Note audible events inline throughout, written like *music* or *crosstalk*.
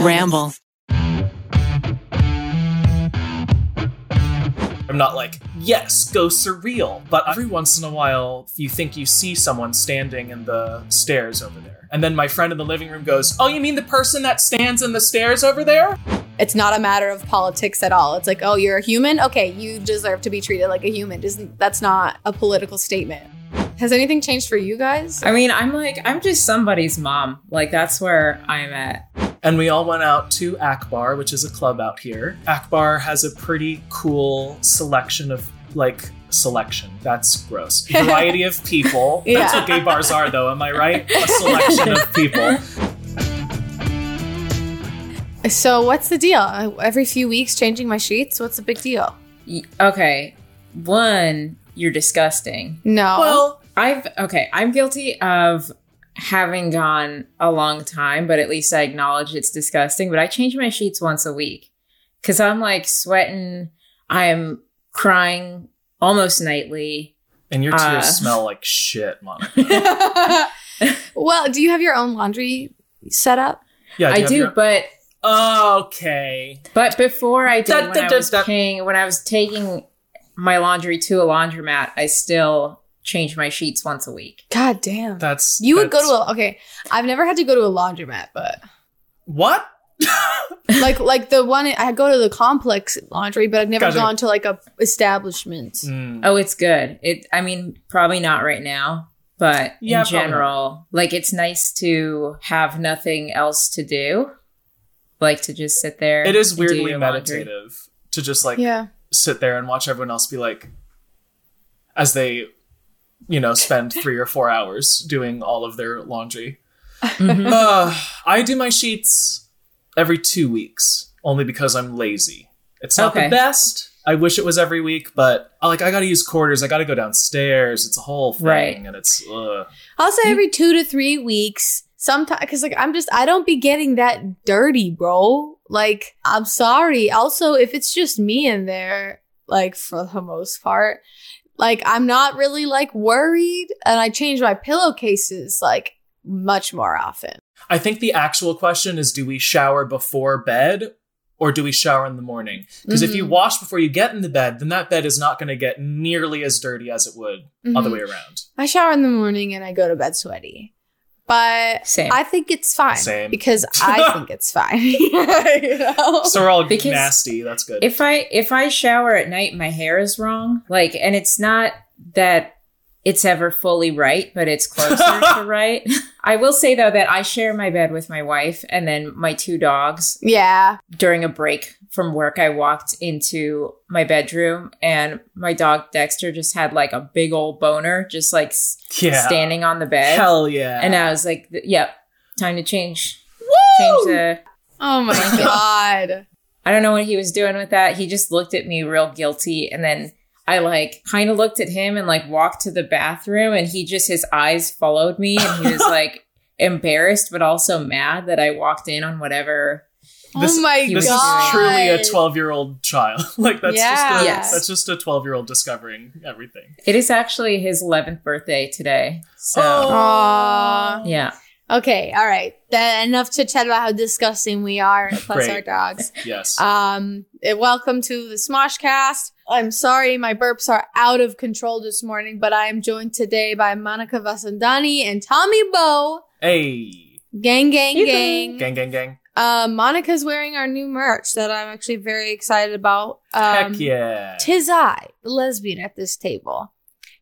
Ramble. I'm not like, yes, ghosts are real. But every once in a while, you think you see someone standing in the stairs over there. And then my friend in the living room goes, Oh, you mean the person that stands in the stairs over there? It's not a matter of politics at all. It's like, oh, you're a human? Okay, you deserve to be treated like a human. Isn't that's not a political statement. Has anything changed for you guys? I mean, I'm like, I'm just somebody's mom. Like, that's where I'm at. And we all went out to Akbar, which is a club out here. Akbar has a pretty cool selection of like selection. That's gross. *laughs* Variety of people. That's what gay bars are, though. Am I right? A selection of people. So what's the deal? Every few weeks changing my sheets? What's the big deal? Okay. One, you're disgusting. No. Well, I've, okay, I'm guilty of having gone a long time, but at least I acknowledge it's disgusting. But I change my sheets once a week because I'm like sweating. I'm crying almost nightly. and your tears Uh. smell *laughs* like shit, Monica. *laughs* well, do you have your own laundry set up? Yeah, I do, your- but Okay. But before I did, Da, when da, I was da. paying, when I was taking my laundry to a laundromat, I still change my sheets once a week. God damn. That's you would go to a okay. I've never had to go to a laundromat, but what? *laughs* like like the one I go to the complex laundry, but I've never Gotcha. gone to like a establishment. Mm. Oh, it's good. It, I mean, probably not right now, but Yeah, in probably general, like it's nice to have nothing else to do, like to just sit there. It is and do weirdly your laundry. meditative to just like Yeah. sit there and watch everyone else be like, as they, you know, spend *laughs* three or four hours doing all of their laundry. Mhm. Uh, I do my sheets every two weeks, only because I'm lazy. It's not Okay. the best. I wish it was every week, but uh, like I gotta use quarters. I gotta go downstairs. It's a whole thing, Right. and it's ugh. I'll say every two to three weeks. Sometimes, because like I'm just, I don't be getting that dirty, bro. Like I'm sorry. Also, if it's just me in there, like for the most part, like I'm not really like worried, and I change my pillowcases like much more often. I think the actual question is: Do we shower before bed? Or do we shower in the morning? Because if you Mhm. wash before you get in the bed, then that bed is not going to get nearly as dirty as it would other Mhm. way around. I shower in the morning and I go to bed sweaty, but Same. I think it's fine Same. because I *laughs* think it's fine. *laughs* you know? So we're all Because nasty. That's good. if I if I shower at night, my hair is wrong. Like, and it's not that it's ever fully right, but it's closer *laughs* to right. I will say though that I share my bed with my wife and then my two dogs. yeah. During a break from work, I walked into my bedroom and my dog Dexter just had like a big old boner, just like s- yeah. standing on the bed. Hell yeah. And I was like, "Yep, time to change." Change the. Oh my god. I don't know what he was doing with that. He just looked at me real guilty. And then I like kind of looked at him and like walked to the bathroom and he just, his eyes followed me and he was *laughs* like embarrassed, but also mad that I walked in on whatever. This- oh my this god. is truly a 12 year old child. *laughs* like that's Yeah. just a, Yes. that's just a 12 year old discovering everything. It is actually his 11th birthday today. So, Oh. Aw. yeah. Okay, all right. Then enough to chat about how disgusting we are, plus Great. our dogs. *laughs* Yes. Um, eh, welcome to the Smoshcast. I'm sorry my burps are out of control this morning, but I am joined today by Monica Vasandani and Tommy Bowe. hey. Gang, gang, gang. Gang, gang, gang. Uh, Monica's wearing our new merch that I'm actually very excited about. Um, Heck yeah. Tis I, lesbian at this table,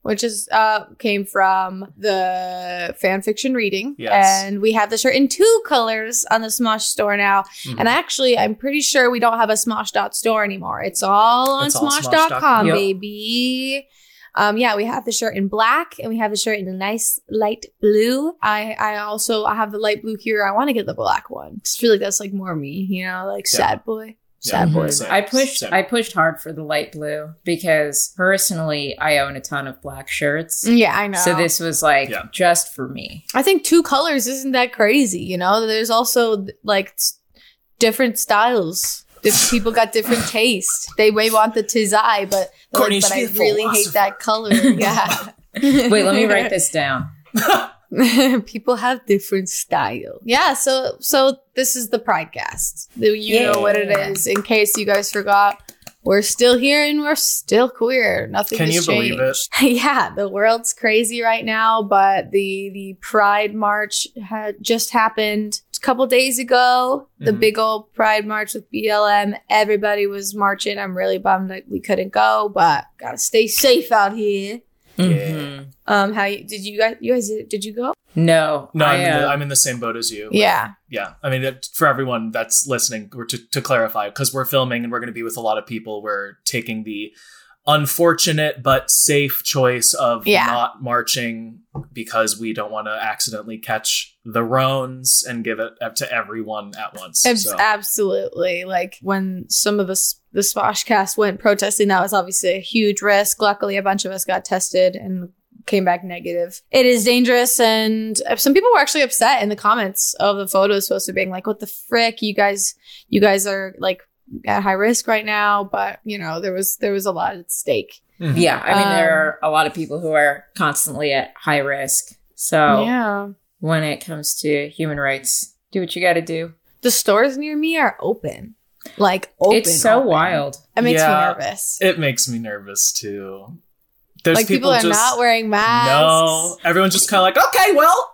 which is uh came from the fan fiction reading. Yes. And we have the shirt in two colors on the Smosh store now. Mhm. And actually, I'm pretty sure we don't have a Smosh.store anymore. It's all on Smosh.com, Smosh.com. Yep. baby. Um, yeah, we have the shirt in black and we have the shirt in a nice light blue. I, I also, I have the light blue here. I want to get the black one. Just feel like that's like more me, you know, like Yeah. sad boy. Yeah. Sad boy. Mhm. I pushed Same. I pushed hard for the light blue because personally I own a ton of black shirts. Yeah, I know. So this was like Yeah. just for me. I think two colors isn't that crazy, you know? There's also like different styles. Different people got different taste. They may want the tizai, but Courtney but I Smith, really hate that color. *laughs* Yeah. Wait, let me write this down. *laughs* People have different style. Yeah, so so this is the Pridecast. You know what it is. In case you guys forgot, we're still here and we're still queer. Nothing Can has you believe it? changed. *laughs* yeah, the world's crazy right now, but the the Pride March had just happened a couple days ago. The Mhm. big old Pride March with BLM. Everybody was marching. I'm really bummed that we couldn't go, but gotta stay safe out here. Mhm. Um, how you did you guys? You guys did you go? No, No, I, I'm, in the, uh, I'm in the same boat as you. Yeah. Yeah, I mean, it, for everyone that's listening, or to, to clarify, because we're filming and we're going to be with a lot of people, we're taking the unfortunate but safe choice of Yeah. not marching because we don't want to accidentally catch the roans and give it up to everyone at once. So, Absolutely. Like when some of us, the Smoshcast went protesting, that was obviously a huge risk. Luckily, a bunch of us got tested and came back negative. It is dangerous. And uh, some people were actually upset in the comments of the photos posted being like, what the frick? You guys, you guys are like at high risk right now. But you know, there was, there was a lot at stake. Mhm. yeah, I mean, Um, there are a lot of people who are constantly at high risk. So Yeah. when it comes to human rights, do what you got to do. The stores near me are open. Like open. it's so open. wild. It makes Yeah. me nervous. It makes me nervous too. There's like people, are just, not wearing masks. No, everyone's just kind of like, okay, well,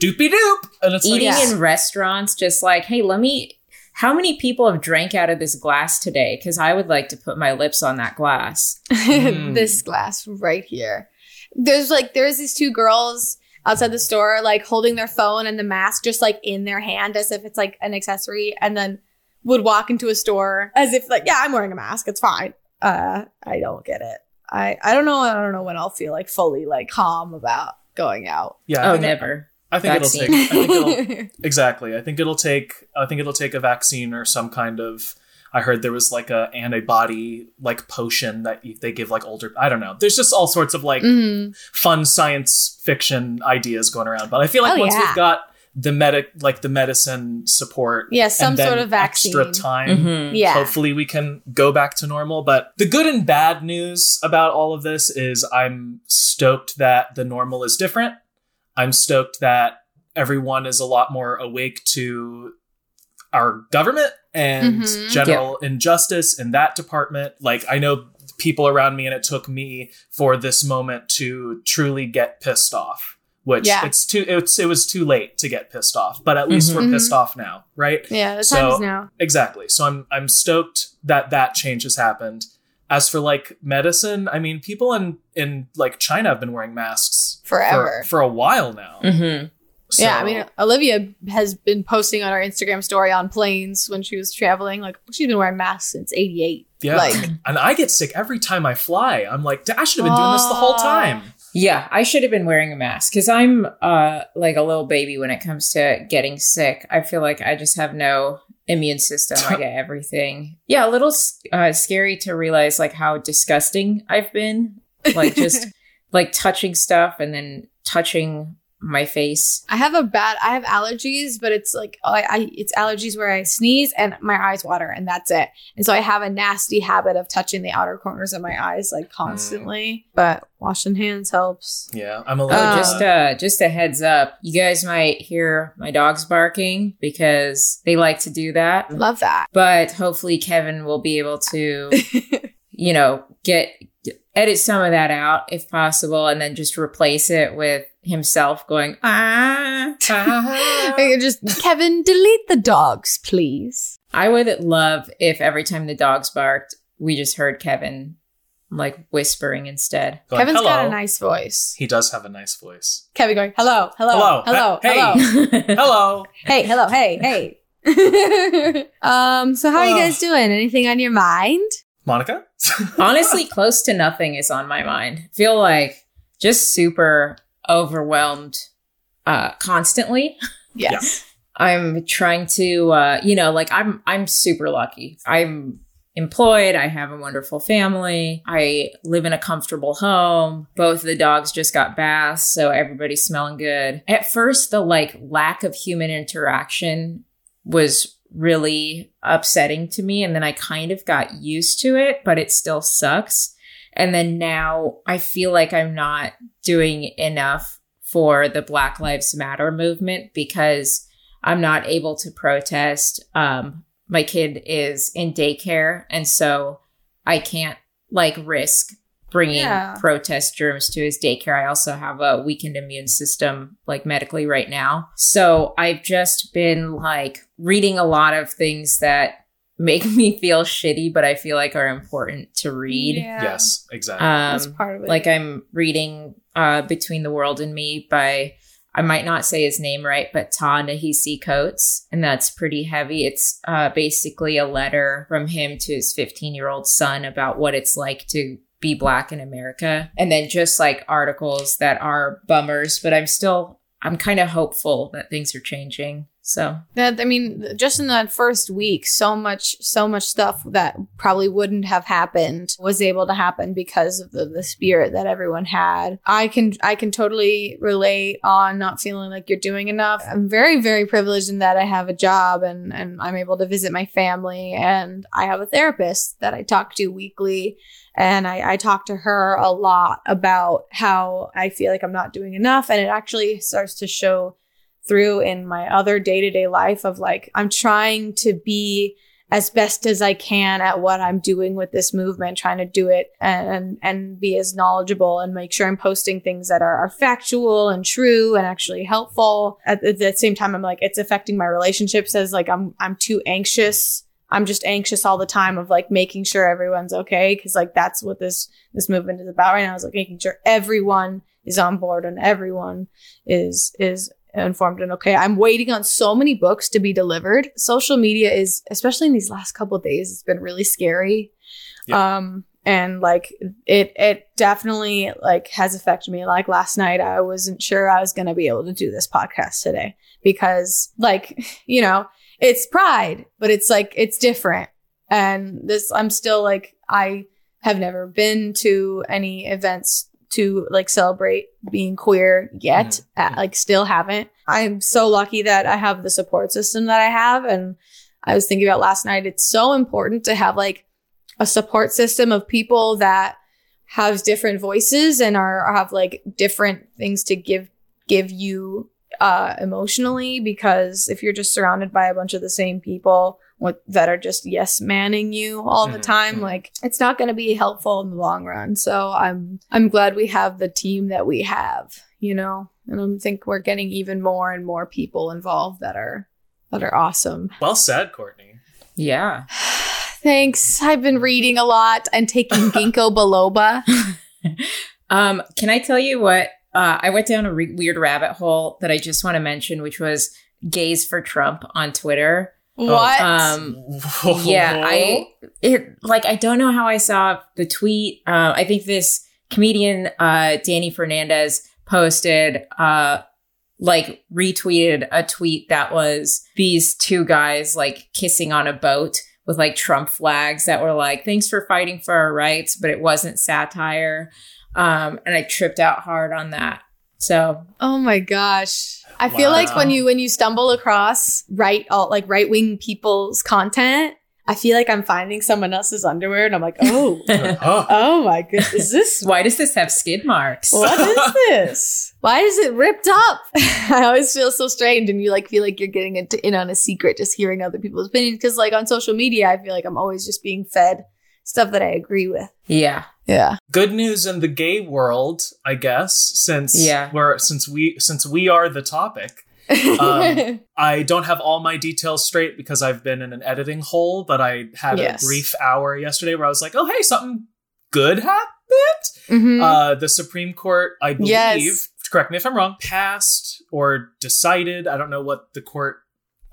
doopy doop, and it's Eating like, Yeah. in restaurants, just like, hey, let me. How many people have drank out of this glass today? Because I would like to put my lips on that glass. *laughs* Mm. this glass right here. There's like there's these two girls outside the store like holding their phone and the mask just like in their hand as if it's like an accessory and then would walk into a store as if like yeah I'm wearing a mask it's fine. Uh I don't get it. I I don't know I don't know when I'll feel like fully like calm about going out. yeah, oh, think- never. I think it'll take. I think it'll *laughs* Exactly. I think it'll take I think it'll take a vaccine or some kind of I heard there was like a antibody like potion that you, they give like older I don't know. There's just all sorts of like Mhm. fun science fiction ideas going around. But I feel like Oh, once yeah. we've got the medic like the medicine support Yeah, some and then sort of vaccine. extra time Mhm. Yeah. hopefully we can go back to normal but the good and bad news about all of this is i'm stoked that the normal is different i'm stoked that everyone is a lot more awake to our government and Mhm. general injustice in that department like i know people around me and it took me for this moment to truly get pissed off which Yeah. it's too it's it was too late to get pissed off but at least Mhm. we're Mhm. pissed off now right Yeah, the So- time is now. Exactly. So I'm I'm stoked that that change has happened. As for like medicine, I mean, people in in like China have been wearing masks Forever. for, for a while now. Mhm. So- yeah, I mean, Olivia has been posting on her Instagram story on planes when she was traveling. Like, she's been wearing masks since '88. yeah. like- and I get sick every time I fly. I'm like, I should have been doing this the whole time. Yeah, I should have been wearing a mask because I'm uh like a little baby when it comes to getting sick. I feel like I just have no immune system. I get everything. Yeah, a little uh, scary to realize like how disgusting I've been. Like just *laughs* like touching stuff and then touching my face. I have a bad. I have allergies, but it's like I, I it's allergies where I sneeze and my eyes water, and that's it. And so I have a nasty habit of touching the outer corners of my eyes like constantly. But washing hands helps. Yeah, I'm a Oh, little. Uh, just uh just a heads up. You guys might hear my dogs barking because they like to do that. Love that. But hopefully Kevin will be able to *laughs* you know, get edit some of that out if possible and then just replace it with himself going ah. Ah. *laughs* Just Kevin, delete the dogs, please. I would love if every time the dogs barked, we just heard Kevin like whispering instead. Going, Kevin's got a nice voice. He does have a nice voice. Kevin going, hello, hello, Hello. hello, Hey. hello. *laughs* Hello. hey, hello, hey, hey. *laughs* um, so how are you guys doing? Anything on your mind? Monica? Honestly, close to nothing is on my mind. Feel like just super overwhelmed uh constantly. Yes. I'm trying to uh you know like I'm I'm super lucky. I'm employed, I have a wonderful family. I live in a comfortable home. Both the dogs just got baths, so everybody's smelling good. At first the like lack of human interaction was really upsetting to me and then I kind of got used to it, but it still sucks. And then now I feel like I'm not doing enough for the Black Lives Matter movement because I'm not able to protest. Um, my kid is in daycare, and so I can't like risk bringing Yeah. protest germs to his daycare. I also have a weakened immune system, like medically right now. So I've just been like reading a lot of things that make me feel shitty, but I feel like are important to read. Yeah. Yes, exactly. That's Um, part of it. like I'm reading uh, Between the World and Me by I might not say his name right, but Ta-Nehisi Coates, and that's pretty heavy. It's uh, basically a letter from him to his 15 year old son about what it's like to be black in America, and then just like articles that are bummers. But I'm still I'm kind of hopeful that things are changing. So that I mean, just in that first week, so much, so much stuff that probably wouldn't have happened was able to happen because of the, the spirit that everyone had. I can, I can totally relate on not feeling like you're doing enough. I'm very, very privileged in that I have a job and and I'm able to visit my family, and I have a therapist that I talk to weekly. And I, I talk to her a lot about how I feel like I'm not doing enough. And it actually starts to show through in my other day to day life of like, I'm trying to be as best as I can at what I'm doing with this movement, trying to do it and, and, be as knowledgeable and make sure I'm posting things that are, are factual and true and actually helpful. At, at the same time, I'm like, it's affecting my relationships as like, I'm, I'm too anxious. I'm just anxious all the time of like making sure everyone's okay. Cause like that's what this, this movement is about right now is like making sure everyone is on board and everyone is, is informed and okay. I'm waiting on so many books to be delivered. Social media is, especially in these last couple of days, it's been really scary. Um, and like it, it definitely like has affected me. Like last night, I wasn't sure I was going to be able to do this podcast today because like, *laughs* you know, it's pride, but it's like, it's different. And this, I'm still like, I have never been to any events to like celebrate being queer yet. Mhm. Uh, like still haven't. I'm so lucky that I have the support system that I have. And I was thinking about last night. It's so important to have like a support system of people that have different voices and are have like different things to give give you uh emotionally because if you're just surrounded by a bunch of the same people with, that are just yes manning you all the Mhm, time mhm. like it's not going to be helpful in the long run so i'm i'm glad we have the team that we have you know and i think we're getting even more and more people involved that are that are awesome well said, Courtney. yeah. *sighs* thanks i've been reading a lot and taking *laughs* ginkgo biloba *laughs* um, can I tell you what? Uh, I went down a re- weird rabbit hole that I just want to mention, which was gays for Trump on Twitter. What Um, *laughs* yeah, I it like I don't know how I saw the tweet. Uh, I think this comedian uh, Danny Fernandez posted uh, like retweeted a tweet that was these two guys like kissing on a boat with like Trump flags that were like thanks for fighting for our rights, but it wasn't satire. Um, and I tripped out hard on that. So Oh my gosh. I feel like when you when you stumble across right alt like right wing people's content, I feel like I'm finding someone else's underwear and I'm like, oh, *laughs* uh-huh. oh my goodness, is this why does this have skid marks? what is *laughs* this? Why is it ripped up? *laughs* I always feel so strange and you like feel like you're getting into, in on a secret just hearing other people's opinions. Cause like on social media, I feel like I'm always just being fed stuff that I agree with. Yeah. Yeah. Good news in the gay world, I guess, since Yeah. we're since we since we are the topic. Um, *laughs* I don't have all my details straight because I've been in an editing hole, but I had Yes. a brief hour yesterday where I was like, "Oh, hey, something good happened." Mhm. Uh, the Supreme Court, I believe, Yes. correct me if I'm wrong, passed or decided. I don't know what the court.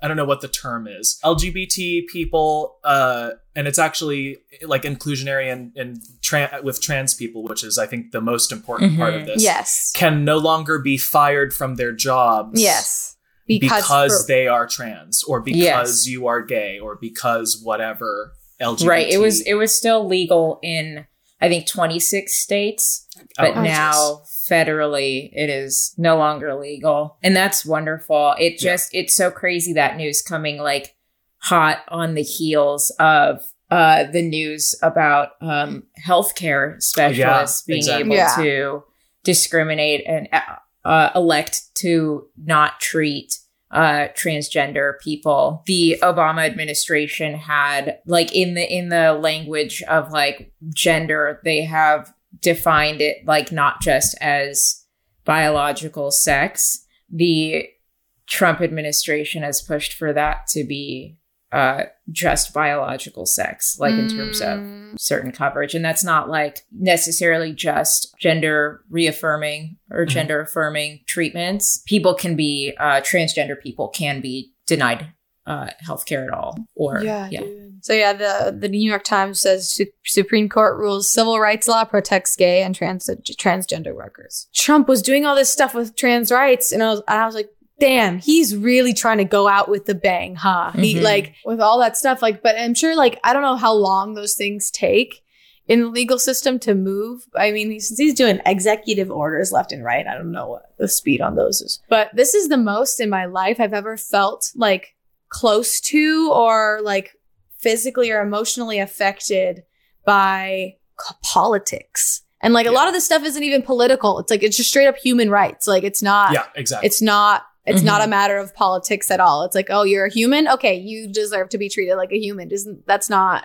I don't know what the term is. LGBT people, uh, and it's actually like inclusionary and, and tran with trans people, which is I think the most important part of Mhm. this. yes. can no longer be fired from their jobs. Yes. Because, for- they are trans, or because Yes. you are gay, or because whatever LGBT. Right. It was it was still legal in I think 26 states, but Oh, now federally it is no longer legal. And that's wonderful. It Yeah. just it's so crazy that news coming like hot on the heels of uh the news about um healthcare specialists being exactly. able Yeah. to discriminate and uh, uh, elect to not treat uh, transgender people. The Obama administration had like in the in the language of like gender, they have defined it like not just as biological sex. The Trump administration has pushed for that to be uh, just biological sex, like in terms of Mm. certain coverage. And that's not like necessarily just gender reaffirming or Mhm. gender affirming treatments. People can be, uh, transgender people can be denied uh, healthcare at all. Or, yeah. dude. So yeah, the the New York Times says Su- Supreme Court rules civil rights law protects gay and trans transgender workers. Trump was doing all this stuff with trans rights, and I was and I was like, damn, he's really trying to go out with the bang, huh? He Mhm. like with all that stuff, like, but I'm sure like I don't know how long those things take in the legal system to move. I mean, he's, he's doing executive orders left and right. I don't know what the speed on those is, but this is the most in my life I've ever felt like close to or like physically or emotionally affected by politics. And like a lot of this stuff isn't even political. It's like it's just straight up human rights. Like it's not Yeah, exactly. it's not it's Mhm. not a matter of politics at all. It's like, oh, you're a human? Okay, you deserve to be treated like a human. Isn't that's not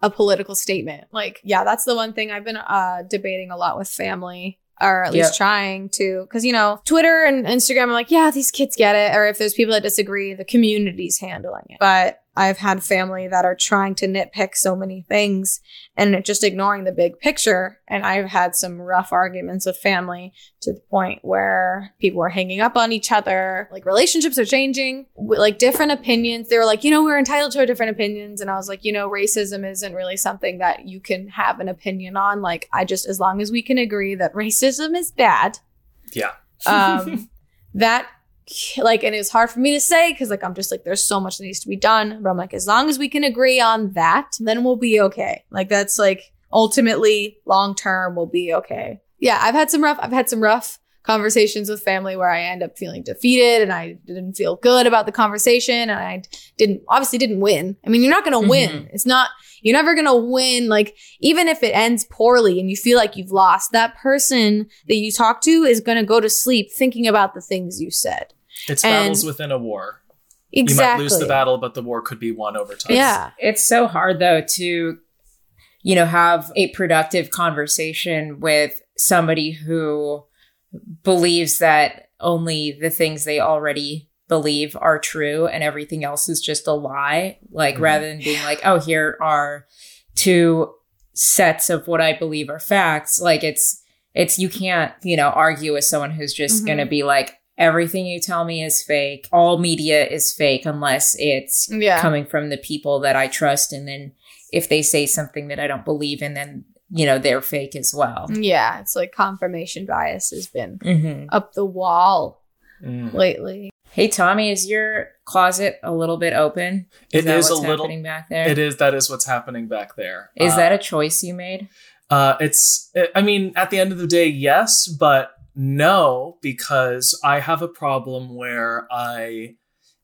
a political statement. Like, yeah, that's the one thing I've been uh debating a lot with family or at least Yep. trying to because you know twitter and instagram are like yeah these kids get it or if there's people that disagree the community's handling it but i've had family that are trying to nitpick so many things and just ignoring the big picture. And i've had some rough arguments with family to the point where people are hanging up on each other. Like relationships are changing like different opinions. They were like you know we're entitled to our different opinions. And i was like you know racism isn't really something that you can have an opinion on. Like i just as long as we can agree that racism is bad. Yeah. um *laughs* that like and it's hard for me to say because like i'm just like there's so much that needs to be done. But i'm like as long as we can agree on that then we'll be okay. Like that's like ultimately long term we'll be okay. Yeah i've had some rough i've had some rough conversations with family where i end up feeling defeated and i didn't feel good about the conversation and i didn't obviously didn't win. I mean you're not gonna win. Mm-hmm. It's not you're never gonna win. Like even if it ends poorly and you feel like you've lost that person that you talk to is gonna go to sleep thinking about the things you said It's and- battles within a war. exactly You might lose the battle, but the war could be won over time. yeah It's so hard though to, you know, have a productive conversation with somebody who believes that only the things they already believe are true and everything else is just a lie. Like Mhm. rather than being like, oh, here are two sets of what I believe are facts. Like it's, it's, you can't, you know, argue with someone who's just Mhm. going to be like, everything you tell me is fake. All media is fake unless it's yeah coming from the people that I trust. And then if they say something that I don't believe in, then, you know, they're fake as well. yeah it's like confirmation bias has been hmm up the wall Mm. lately Hey, Tommy, is your closet a little bit open? It that is a what's little. back there. It is. That is what's happening back there. Is Uh, that a choice you made? Uh, it's. I mean, at the end of the day, yes, but no, because I have a problem where I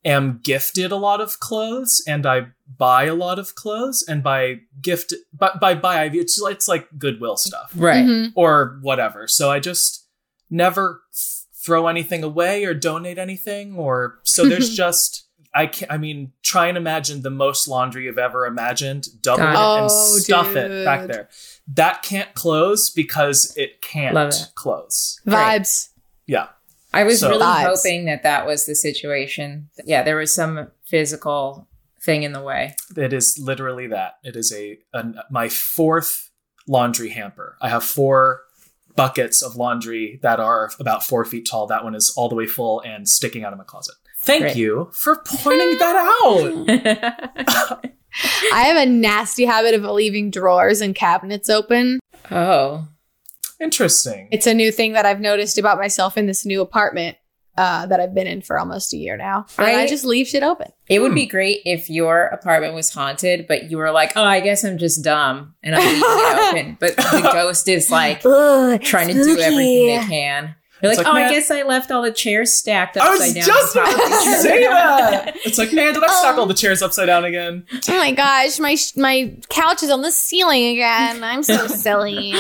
am gifted a lot of clothes and I buy a lot of clothes, and by gift, by by buy, it's it's like Goodwill stuff Right. Mhm. or whatever. So I just never f- throw anything away or donate anything, or so there's *laughs* just. I can I mean, try and imagine the most laundry you've ever imagined, double it Got it. and Oh, stuff it back there. That can't close because it can't Love it. close. Right. vibes Yeah. I was So- really Vibes. hoping that that was the situation. Yeah, there was some physical thing in the way. It is literally that. It is a, an my fourth laundry hamper. I have four buckets of laundry that are about four feet tall. That one is all the way full and sticking out of my closet. Thank Great. you for pointing that out. *laughs* *laughs* i have a nasty habit of leaving drawers and cabinets open oh. Interesting. It's a new thing that I've noticed about myself in this new apartment uh, that I've been in for almost a year now. And I, I- just leave shit open. It would Hmm. be great if your apartment was haunted, but you were like, oh, I guess I'm just dumb and I'm leaving it *laughs* open. But the ghost is like trying to do everything they can. You're It's like, like, oh, man- I guess I left all the chairs stacked I upside was down. just on top about to say *laughs* that. It's like, man, did I stack Oh. all the chairs upside down again? Oh my gosh, my my couch is on the ceiling again. I'm so *laughs* silly.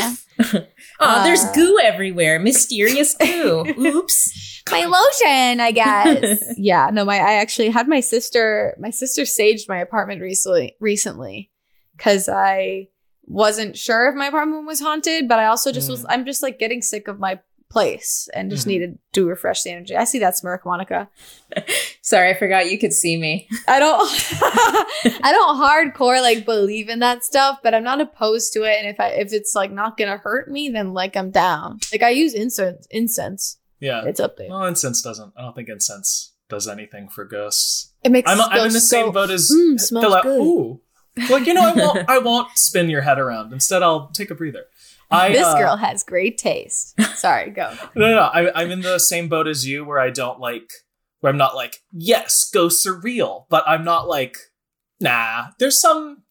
Oh, there's Uh, goo everywhere. Mysterious goo. Oops. my lotion, I guess. *laughs* yeah, no, my I actually had my sister. My sister saged my apartment recently. Recently, because I wasn't sure if my apartment was haunted, but I also just was. Mm. I'm just like getting sick of my place and just Mhm. needed to refresh the energy. I see that smirk, Monica. *laughs* Sorry, I forgot you could see me. I don't *laughs* I don't hardcore like believe in that stuff, but I'm not opposed to it. And if I if it's like not gonna hurt me, then like I'm down. Like I use incense incense. Yeah. It's up there. Well, incense doesn't. I don't think incense does anything for ghosts. It makes I'm, I'm in the same boat as "Mm, smells good." Ooh. Like you know, I *laughs* won't. I won't spin your head around. Instead, I'll take a breather. I, this uh, girl has great taste. Sorry, go. *laughs* No, no, no. I, I'm in the same boat as you, where I don't like. Where I'm not like, yes, ghosts are real, but I'm not like, nah. There's some.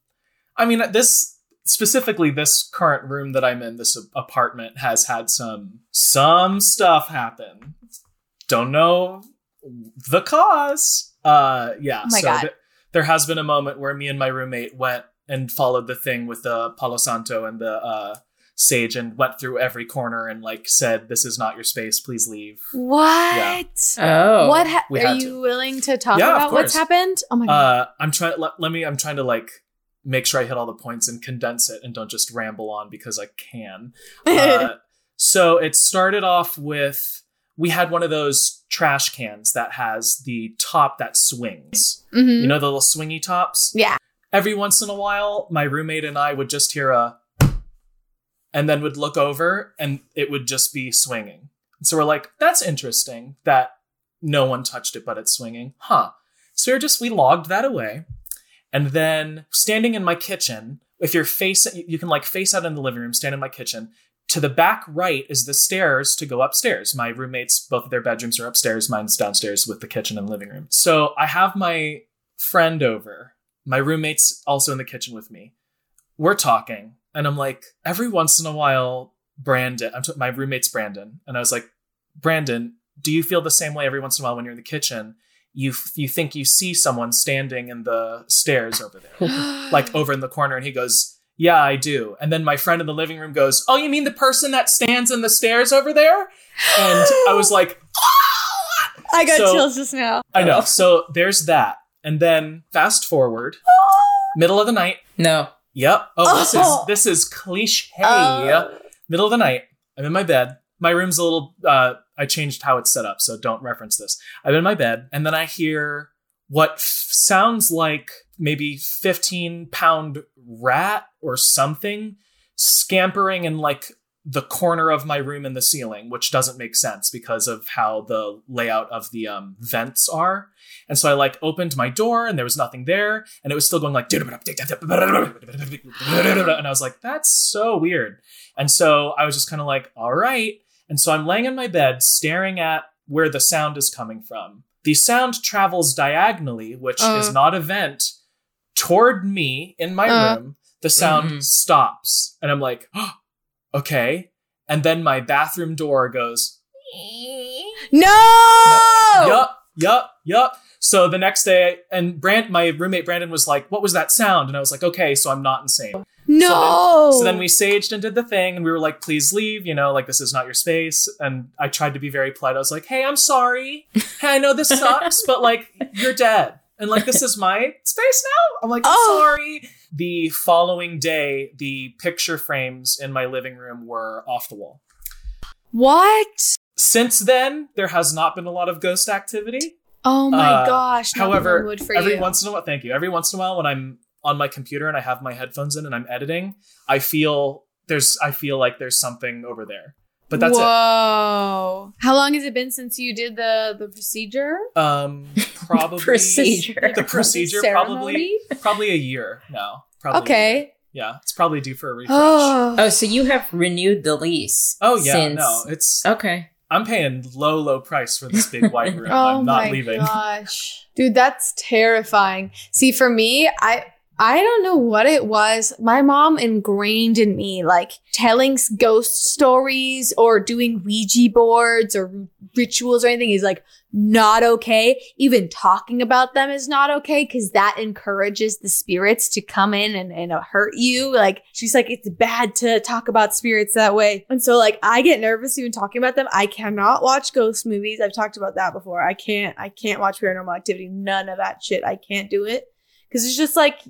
I mean, this specifically, this current room that I'm in, this apartment has had some some stuff happen. Don't know the cause. Uh, yeah. Oh my so God. th- there has been a moment where me and my roommate went and followed the thing with the Palo Santo and the uh, sage and went through every corner and like said, "This is not your space. Please leave." What? Oh. What ha- are you to. willing to talk Yeah, about what's happened? Oh my god. Uh, I'm trying. Let, let me. I'm trying to like make sure I hit all the points and condense it and don't just ramble on because I can. Uh, *laughs* so it started off with we had one of those trash cans that has the top that swings. Mhm. You know the little swingy tops. Yeah. Every once in a while, my roommate and I would just hear a, and then would look over and it would just be swinging. So we're like, that's interesting that no one touched it, but it's swinging, huh? So we're just we logged that away, and then standing in my kitchen, if you're facing, you can like face out in the living room, stand in my kitchen. To the back right is the stairs to go upstairs. My roommates, both of their bedrooms are upstairs. Mine's downstairs with the kitchen and living room. So I have my friend over. My roommate's also in the kitchen with me. We're talking, and I'm like, every once in a while, Brandon, I'm t- my roommate's Brandon, and I was like, Brandon, do you feel the same way every once in a while when you're in the kitchen? You f- you think you see someone standing in the stairs over there, *gasps* like over in the corner, and he goes, "Yeah, I do." And then my friend in the living room goes, "Oh, you mean the person that stands in the stairs over there?" And I was like, *gasps* I got so- chills just now. I know. So there's that. And then fast forward, middle of the night. No. Yep. Oh, this Oh. is this is cliche. Oh. Middle of the night. I'm in my bed. My room's a little. Uh, I changed how it's set up, so don't reference this. I'm in my bed, and then I hear what f- sounds like maybe 15 pound rat or something scampering in like the corner of my room in the ceiling, which doesn't make sense because of how the layout of the um, vents are. And so I like opened my door and there was nothing there, and it was still going like, and I was like, that's so weird. And so I was just kind of like, all right. And so I'm laying in my bed staring at where the sound is coming from. The sound travels diagonally, which Uh. is not a vent, toward me in my Uh. room. The sound Mhm. stops. And I'm like, oh, okay. And then my bathroom door goes, No! yup, yup, yup. So the next day, and Brand, my roommate Brandon was like, "What was that sound?" And I was like, "Okay, so I'm not insane." No! So then we saged and did the thing, and we were like, "Please leave," you know, like this is not your space. And I tried to be very polite. I was like, "Hey, I'm sorry. Hey, I know this *laughs* sucks, but like you're dead, and like this is my space now." I'm like, Oh. sorry." The following day, the picture frames in my living room were off the wall. What? Since then, there has not been a lot of ghost activity. Oh my Uh, gosh. However, every you. once in a while, thank you. Every once in a while, when I'm on my computer and I have my headphones in and I'm editing, I feel there's I feel like there's something over there. But that's Whoa. How long has it been since you did the the procedure? Um, *laughs* probably Procedure. The procedure probably probably a year now. Probably. Okay. Yeah, it's probably due for a refresh. oh, Oh. Oh, so you have renewed the lease. Oh yeah, since- no, it's Okay. I'm paying low low price for this big white *laughs* room. Oh I'm not my leaving. gosh. Dude, that's terrifying. See, for me, I I don't know what it was. My mom ingrained in me like telling ghost stories or doing Ouija boards or rituals or anything is like not okay. Even talking about them is not okay because that encourages the spirits to come in and, and uh, hurt you. Like she's like, it's bad to talk about spirits that way. And so like I get nervous even talking about them. I cannot watch ghost movies. I've talked about that before. I can't, I can't watch paranormal activity. None of that shit. I can't do it. Cause it's just like,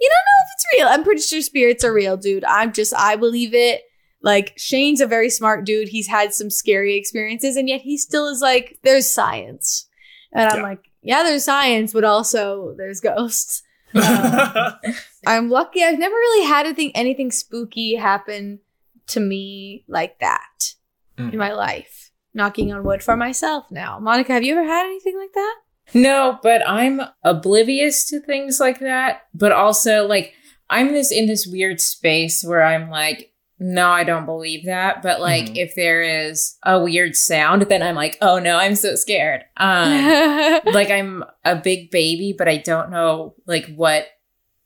you don't know if it's real. I'm pretty sure spirits are real, dude. I'm just, I believe it. Like, Shane's a very smart dude. He's had some scary experiences, and yet he still is like, there's science. And I'm Yeah. like, yeah, there's science, but also there's ghosts. *laughs* Um, I'm lucky. I've never really had anything, anything spooky happen to me like that Mm. in my life. Knocking on wood for myself now. Monica, have you ever had anything like that? No, but I'm oblivious to things like that. But also, like, I'm this in this weird space where I'm like, no, I don't believe that. But like, Mhm. if there is a weird sound, then I'm like, oh no, I'm so scared. Um, *laughs* like, I'm a big baby, but I don't know like what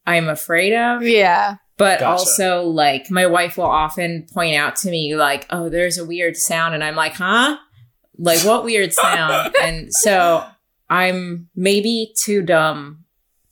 I'm afraid of. yeah. But Gotcha. also, like, my wife will often point out to me, like, oh, there's a weird sound. And I'm like, huh? Like, what weird sound? *laughs* and so I'm maybe too dumb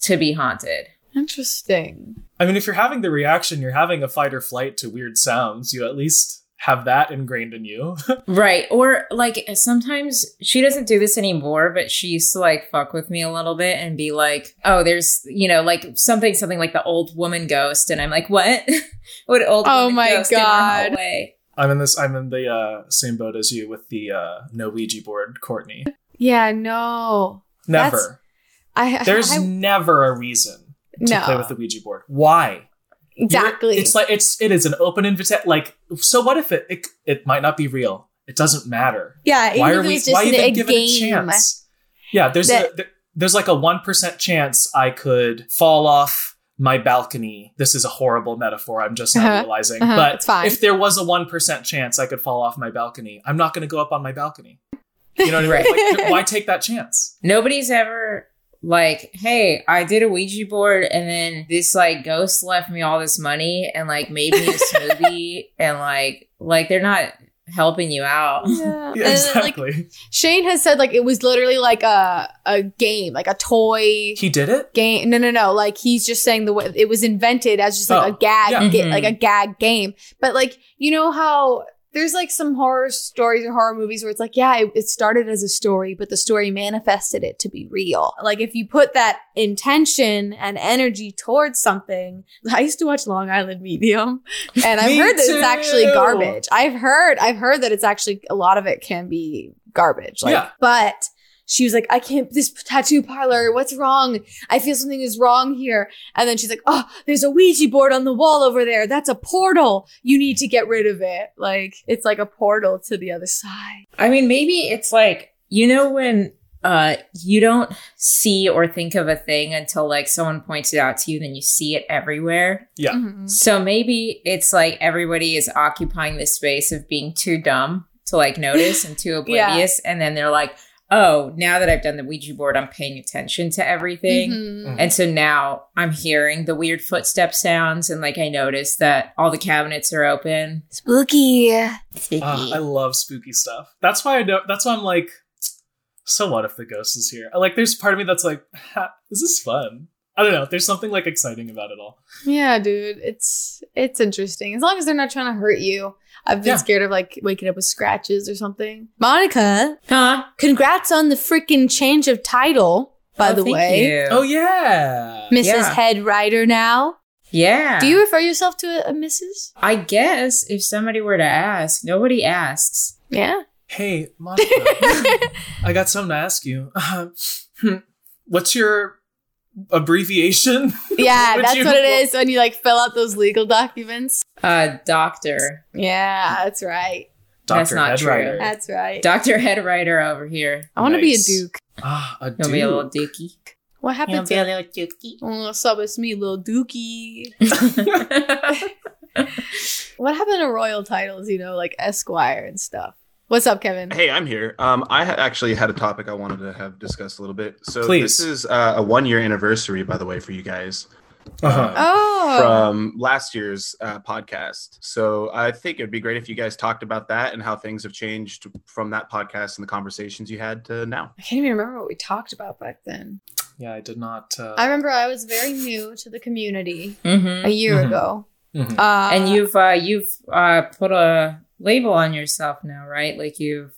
to be haunted. Interesting. I mean, if you're having the reaction, you're having a fight or flight to weird sounds, you at least have that ingrained in you. *laughs* Right. Or, like, sometimes she doesn't do this anymore, but she used to, like, fuck with me a little bit and be like, oh, there's, you know, like something, something like the old woman ghost. And I'm like, what? *laughs* what old Oh my ghost in our God. hallway? I'm in this. I'm in the uh, same boat as you with the uh, no Ouija board, Courtney. Yeah, no. Never. I There's I, never a reason to No. play with the Ouija board. Why? You're- exactly. It's like it's it is an open invitation. Like, so what if it, it it might not be real? It doesn't matter. yeah, why are we? just Why even a give it a chance? Yeah, there's That- a, there- there's like a one percent chance I could fall off my balcony. This is a horrible metaphor. I'm just not Uh-huh, realizing. uh-huh, but if there was a one percent chance I could fall off my balcony, I'm not going to go up on my balcony. You know what I mean? Like, *laughs* why take that chance? Nobody's ever like, hey, I did a Ouija board and then this like ghost left me all this money and like made me a *laughs* smoothie and like like they're not helping you out. Yeah. *laughs* Yeah, And then, like exactly. Shane has said, like it was literally like a a game, like a toy he did it. game. No, no, no. Like he's just saying the way it was invented as just like Oh, a gag, yeah. ga- Mhm. like a gag game. But like you know how there's like some horror stories or horror movies where it's like, yeah, it, it started as a story, but the story manifested it to be real. Like if you put that intention and energy towards something, *laughs* I used to watch Long Island Medium, *laughs* and I've Me heard that it's actually garbage. I've heard, I've heard that it's actually a lot of it can be garbage. Like, Yeah. but she was like, I can't, this tattoo parlor, what's wrong? I feel something is wrong here. And then she's like, oh, there's a Ouija board on the wall over there. That's a portal. You need to get rid of it. Like, it's like a portal to the other side. I mean, maybe it's like, you know, when uh you don't see or think of a thing until like someone points it out to you, then you see it everywhere. Yeah. Mhm. So maybe it's like everybody is occupying this space of being too dumb to like notice and too Yeah. oblivious. And then they're like, oh, now that I've done the Ouija board, I'm paying attention to everything. Mhm. And so now I'm hearing the weird footstep sounds, and like I notice that all the cabinets are open. Spooky. Ah, I love spooky stuff. That's why I don't. That's why I'm like, so what if the ghost is here? Like, there's part of me that's like, ha, this is fun. I don't know. There's something like exciting about it all. Yeah, dude. It's, it's interesting. As long as they're not trying to hurt you. I've been Yeah. scared of like waking up with scratches or something. Monica, Huh? congrats on the freaking change of title, by Oh, the thank way. you. Oh yeah. Mrs. Yeah. Head Writer now. yeah. Do you refer yourself to a, a Mrs.? I guess if somebody were to ask, nobody asks. Yeah. Hey, Monica. *laughs* I got something to ask you. Uh, *laughs* what's your abbreviation? *laughs* Yeah, that's you- what it is when you like fill out those legal documents. Uh, doctor, Yeah, that's right. That's Dr. not true. Headwriter. That's right. Doctor Head Writer over here. I want to be a duke. Ah, a He'll be a little dude. dookie. What happened to little dookie. *laughs* Oh, what's up? It's me, little dookie. *laughs* What happened to royal titles? You know, like Esquire and stuff. What's up, Kevin? Hey, I'm here. Um, I ha- actually had a topic I wanted to have discussed a little bit. So Please. this is uh, a one year anniversary, by the way, for you guys. Uh-huh. Oh. from last year's uh, podcast. So I think it'd be great if you guys talked about that and how things have changed from that podcast and the conversations you had to now. I can't even remember what we talked about back then. Yeah, I did not. Uh, I remember I was very new to the community Mm-hmm. a year Mhm. ago. mhm. Uh, and you've uh, you've uh, put a label on yourself now, right? Like you've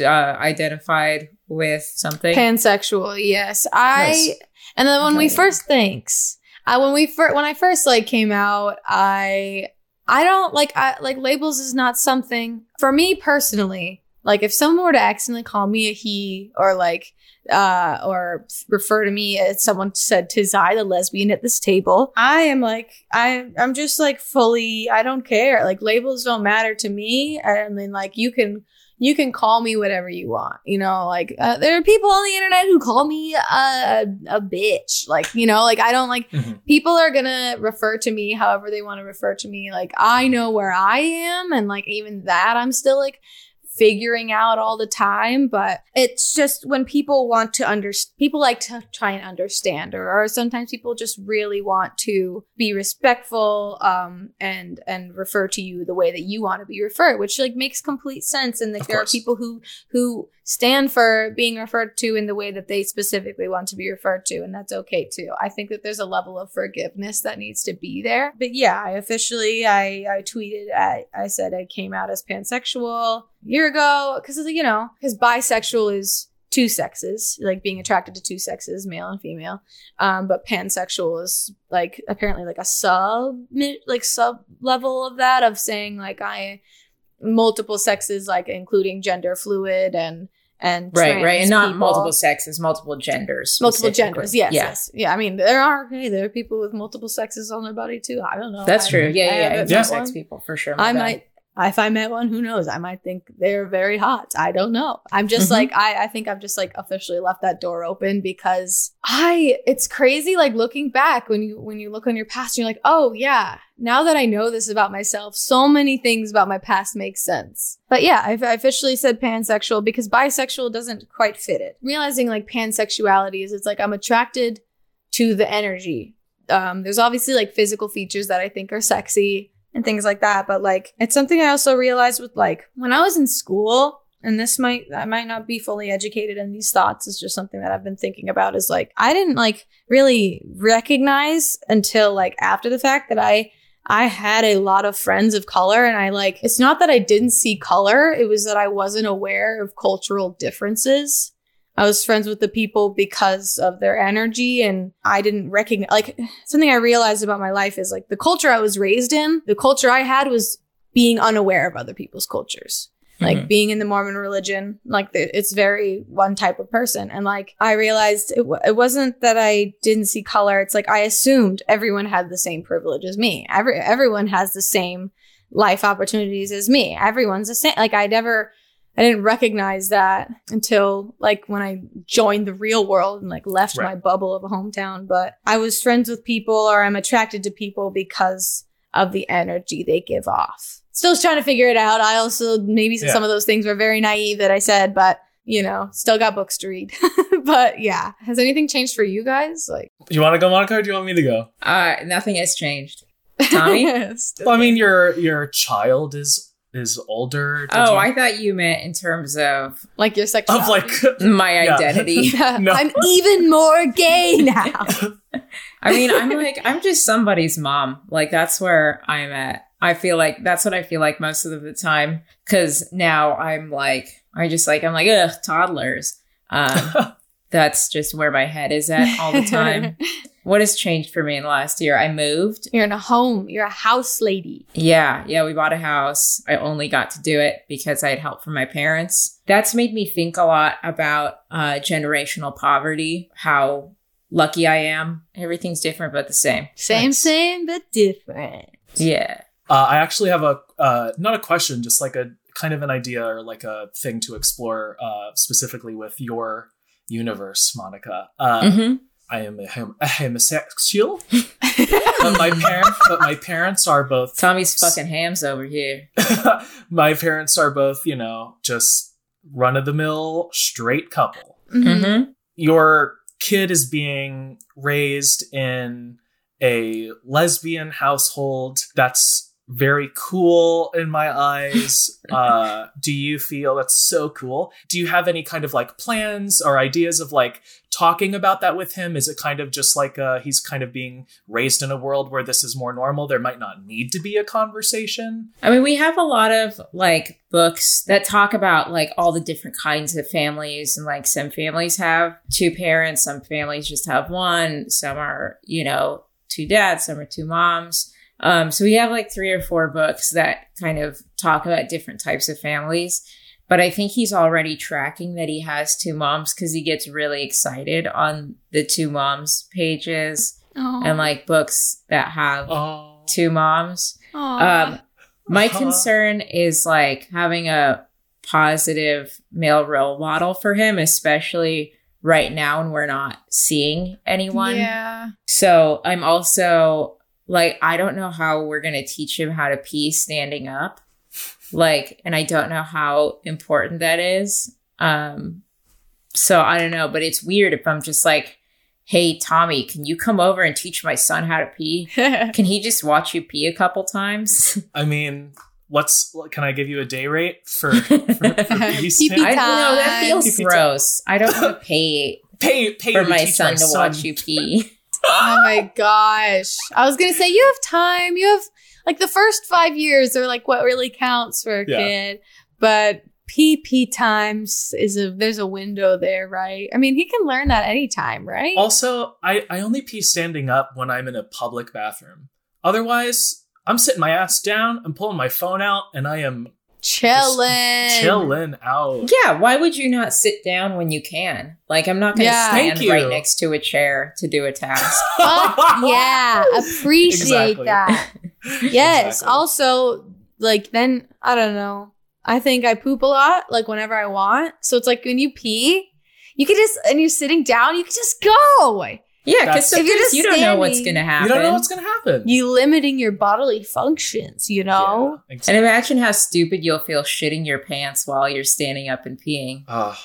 uh, identified with something. pansexual. Yes, I. Nice. And then when we first thanks, I when we first when I first like came out, I I don't like I like labels is not something for me personally. Like if someone were to accidentally call me a he or like uh or refer to me as someone said tis I the lesbian at this table, I am like I I'm just like fully I don't care. Like labels don't matter to me. And then like you can you can call me whatever you want. You know, like uh, there are people on the internet who call me a, a bitch. Like, you know, like I don't like Mhm. people are gonna refer to me however they want to refer to me. Like I know where I am, and like even that I'm still like figuring out all the time. But it's just when people want to understand, people like to try and understand, or, or sometimes people just really want to be respectful um, and and refer to you the way that you want to be referred, which like makes complete sense. And like there are people who who stand for being referred to in the way that they specifically want to be referred to, and that's okay too. I think that there's a level of forgiveness that needs to be there. But yeah, I officially I I tweeted I I said I came out as pansexual a year ago because you know because bisexual is two sexes like being attracted to two sexes male and female um but pansexual is like apparently like a sub like sub level of that of saying like i multiple sexes like including gender fluid and and right, trans right, and not people. multiple sexes, multiple genders, multiple genders yes yeah. yes yeah i mean there are hey, there are people with multiple sexes on their body too i don't know That's I- true. I Yeah, yeah, yeah. Yeah. Sex people for sure. I bad. might, if I met one, who knows? I might think they're very hot. I don't know. I'm just Mhm. like, I, I think I've just like officially left that door open because I, it's crazy. Like looking back when you, when you look on your past, you're like, oh yeah, now that I know this about myself, so many things about my past make sense. But yeah, I've I officially said pansexual because bisexual doesn't quite fit it. Realizing like pansexuality is, it's like I'm attracted to the energy. Um, there's obviously like physical features that I think are sexy and things like that. But like, it's something I also realized with like when I was in school, and this might, I might not be fully educated in these thoughts. It's just something that I've been thinking about is like, I didn't like really recognize until like after the fact that I, I had a lot of friends of color and I like, it's not that I didn't see color. It was that I wasn't aware of cultural differences. I was friends with the people because of their energy and I didn't recognize like something I realized about my life is like the culture I was raised in, the culture I had was being unaware of other people's cultures. Like Mhm. being in the Mormon religion, like the, it's very one type of person. And like I realized it, w- it wasn't that I didn't see color. It's like I assumed everyone had the same privilege as me. Every everyone has the same life opportunities as me. Everyone's the same. Like I never I didn't recognize that until like when I joined the real world and like left Right. my bubble of a hometown. But I was friends with people or I'm attracted to people because of the energy they give off. Still trying to figure it out. I also maybe Yeah. some of those things were very naive that I said, but you know, still got books to read. *laughs* but yeah, has anything changed for you guys? Like, You want to go, Monica, or do you want me to go? Uh, nothing has changed. *laughs* Tommy? Still Well, I mean, your your child is is older. Did oh, you- I thought you meant in terms of like your of like *laughs* my Yeah. identity. *laughs* No. I'm even more gay *laughs* now. I mean, I'm like, I'm just somebody's mom. Like, that's where I'm at. I feel like that's what I feel like most of the time. Cause now I'm like, I just like, I'm like, ugh, toddlers. Um, that's just where my head is at all the time. What has changed for me in the last year? I moved. You're in a home. You're a house lady. Yeah, yeah, we bought a house. I only got to do it because I had help from my parents. That's made me think a lot about uh, generational poverty, how lucky I am. Everything's different but the same. Same, Nice. same, but different. Yeah. Uh, I actually have a uh, not a question, just like a kind of an idea or like a thing to explore uh, specifically with your universe, Monica. Uh, hmm I am a, hom- a homosexual, but my parents, but my parents are both. Tommy's fucking hams over here. *laughs* my parents are both, you know, just run of the mill straight couple. Mhm. Mm-hmm. Your kid is being raised in a lesbian household. That's very cool in my eyes. *laughs* Uh, do you feel that's so cool? Do you have any kind of like plans or ideas of like talking about that with him? Is it kind of just like uh, he's kind of being raised in a world where this is more normal? There might not need to be a conversation. I mean, we have a lot of like books that talk about like all the different kinds of families, and like some families have two parents, some families just have one, some are, you know, two dads, some are two moms. Um, so we have like three or four books that kind of talk about different types of families. But I think he's already tracking that he has two moms because he gets really excited on the two moms pages Oh. and like books that have two moms. Um, my concern is like having a positive male role model for him, especially right now when we're not seeing anyone. Yeah. So I'm also like, I don't know how we're going to teach him how to pee standing up. Like, and I don't know how important that is. Um, so I don't know, but it's weird if I'm just like, hey, Tommy, can you come over and teach my son how to pee? *laughs* Can he just watch you pee a couple times? *laughs* I mean, what's can I give you a day rate for *laughs* for, for? Pee-pee I don't know. That feels Pee-pee time. gross. I don't want to pay Pay pay for to my teach son to watch you pee. Oh my gosh. I was gonna say you have time. You have like the first five years are like what really counts for a Yeah. kid. But PP times is a there's a window there, right? I mean, he can learn that anytime, right? Also, I, I only pee standing up when I'm in a public bathroom. Otherwise, I'm sitting my ass down, I'm pulling my phone out, and I am Chilling. chilling out. Yeah, why would you not sit down when you can? Like, I'm not going to Yeah. Stand right next to a chair to do a task. *laughs* Fuck yeah. *laughs* Appreciate Exactly. that. *laughs* Yes. Exactly. Also, like then I don't know. I think I poop a lot, like whenever I want. So it's like when you pee, you can just and you're sitting down, you can just go. Yeah, because If you're sometimes just you don't know what's going to happen. You don't know what's gonna happen. You limiting your bodily functions, you know? Yeah, and imagine how stupid you'll feel shitting your pants while you're standing up and peeing. Ah,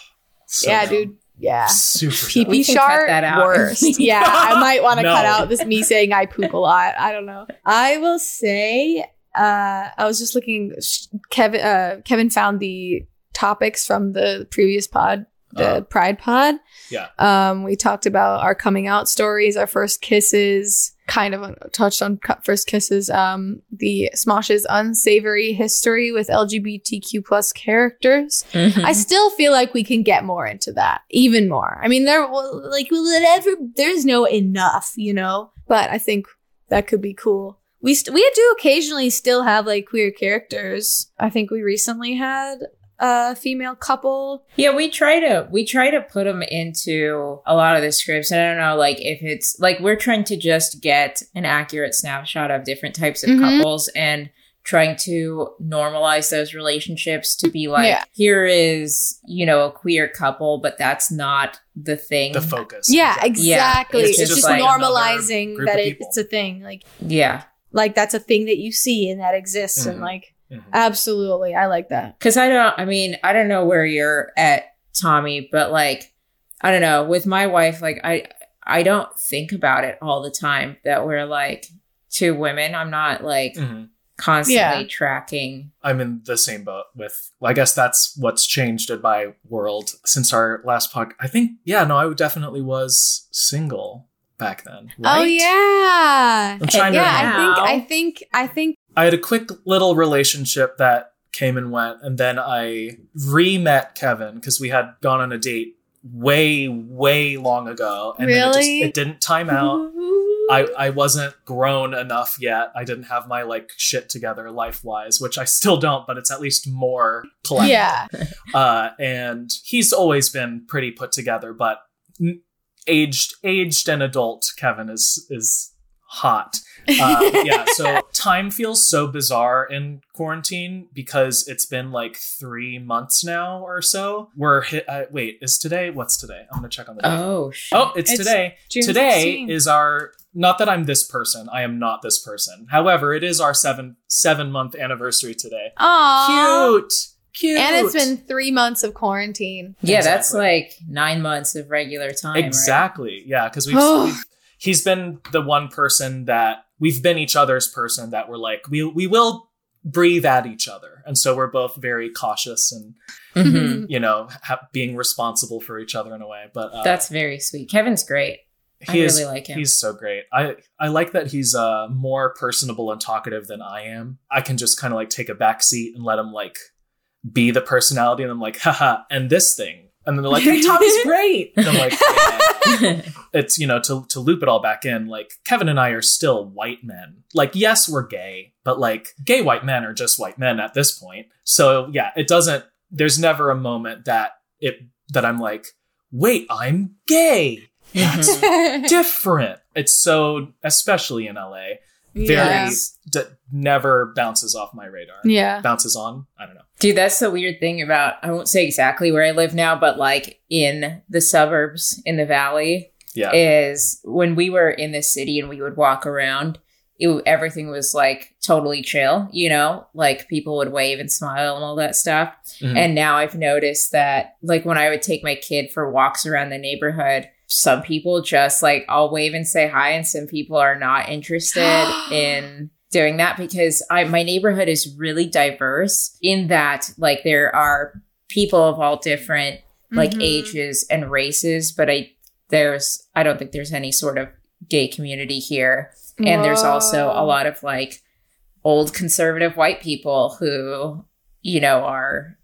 so yeah, dumb. dude. Yeah. Super. Pee dumb. Pee can cut chart that out. worst. *laughs* yeah, I might want to No. cut out this *laughs* me saying I poop a lot. I don't know. I will say, uh, I was just looking. Kevin, uh, Kevin found the topics from the previous pod, the Uh, Pride pod. Yeah. Um, we talked about our coming out stories, our first kisses. Kind of touched on first kisses. Um, the Smosh's unsavory history with LGBTQ plus characters. Mm-hmm. I still feel like we can get more into that, even more. I mean, there, like, whatever, there's no enough, you know. But I think that could be cool. We st- we do occasionally still have like queer characters. I think we recently had a female couple. Yeah, we try to we try to put them into a lot of the scripts, and I don't know, like if it's like we're trying to just get an accurate snapshot of different types of Mhm. couples and trying to normalize those relationships to be like Yeah. here is you know a queer couple, but that's not the thing. the focus. Yeah, Exactly. exactly. it's It's, just just, like normalizing that it, it's a thing. Like, yeah, like that's a thing that you see and that exists, Mhm. and like, Mhm. absolutely, I like that. because I don't. I mean, I don't know where you're at, Tommy, but like I don't know with my wife, like I I don't think about it all the time that we're like two women. I'm not like. Mhm. constantly Yeah. tracking. I'm in the same boat with. I guess that's what's changed in my world since our last podcast. I think, yeah, no, I definitely was single back then. Oh yeah, I'm trying to yeah. I think, I think, I think. I had a quick little relationship that came and went, and then I re met Kevin because we had gone on a date way, way long ago. And then it, just, it didn't time out. I, I wasn't grown enough yet. I didn't have my like shit together life wise, which I still don't, but it's at least more collected. Yeah, *laughs* Uh, and he's always been pretty put together, but n- aged, aged and adult Kevin is is hot. Uh, yeah, so *laughs* time feels so bizarre in quarantine because it's been like three months now or so. We're hit. Uh, wait, is today? What's today? I'm gonna check on the date. Oh, shit. Oh, it's, It's today. June today 16th. is our. Not that I'm this person. I am not this person. However, it is our seven seven month anniversary today. Aww. Cute, cute. And it's been three months of quarantine. yeah, that's like nine months of regular time. right? exactly yeah because we've, Oh. *sighs* we've he's been the one person that we've been each other's person that we're like we we will breathe at each other, and so we're both very cautious and Mhm. you know ha- being responsible for each other in a way. But uh, That's very sweet. Kevin's great. I he is really like him. he's so great. I I like that he's uh more personable and talkative than I am. I can just kind of like take a back seat and let him like be the personality, and I'm like, haha, and this thing. And then they're like, "Hey, Tommy's *laughs* great." And I'm like, *laughs* "Yeah." it's you know to to loop it all back in like kevin and i are still white men like yes we're gay but like gay white men are just white men at this point so yeah it doesn't there's never a moment that it that i'm like wait i'm gay that's Mhm. different it's so especially in la very yeah. d- never bounces off my radar yeah. bounces on i don't know Dude, that's the weird thing about I won't say exactly where I live now, but like in the suburbs in the valley yeah is when we were in the city and we would walk around, it, everything was like totally chill, you know? Like people would wave and smile and all that stuff. Mhm. And now I've noticed that, like, when I would take my kid for walks around the neighborhood, some people just like, I'll wave and say hi, and some people are not interested *gasps* in doing that because I, my neighborhood is really diverse in that, like, there are people of all different like Mhm. ages and races, but I, there's, I don't think there's any sort of gay community here. And there's also a lot of like old conservative white people who, you know, are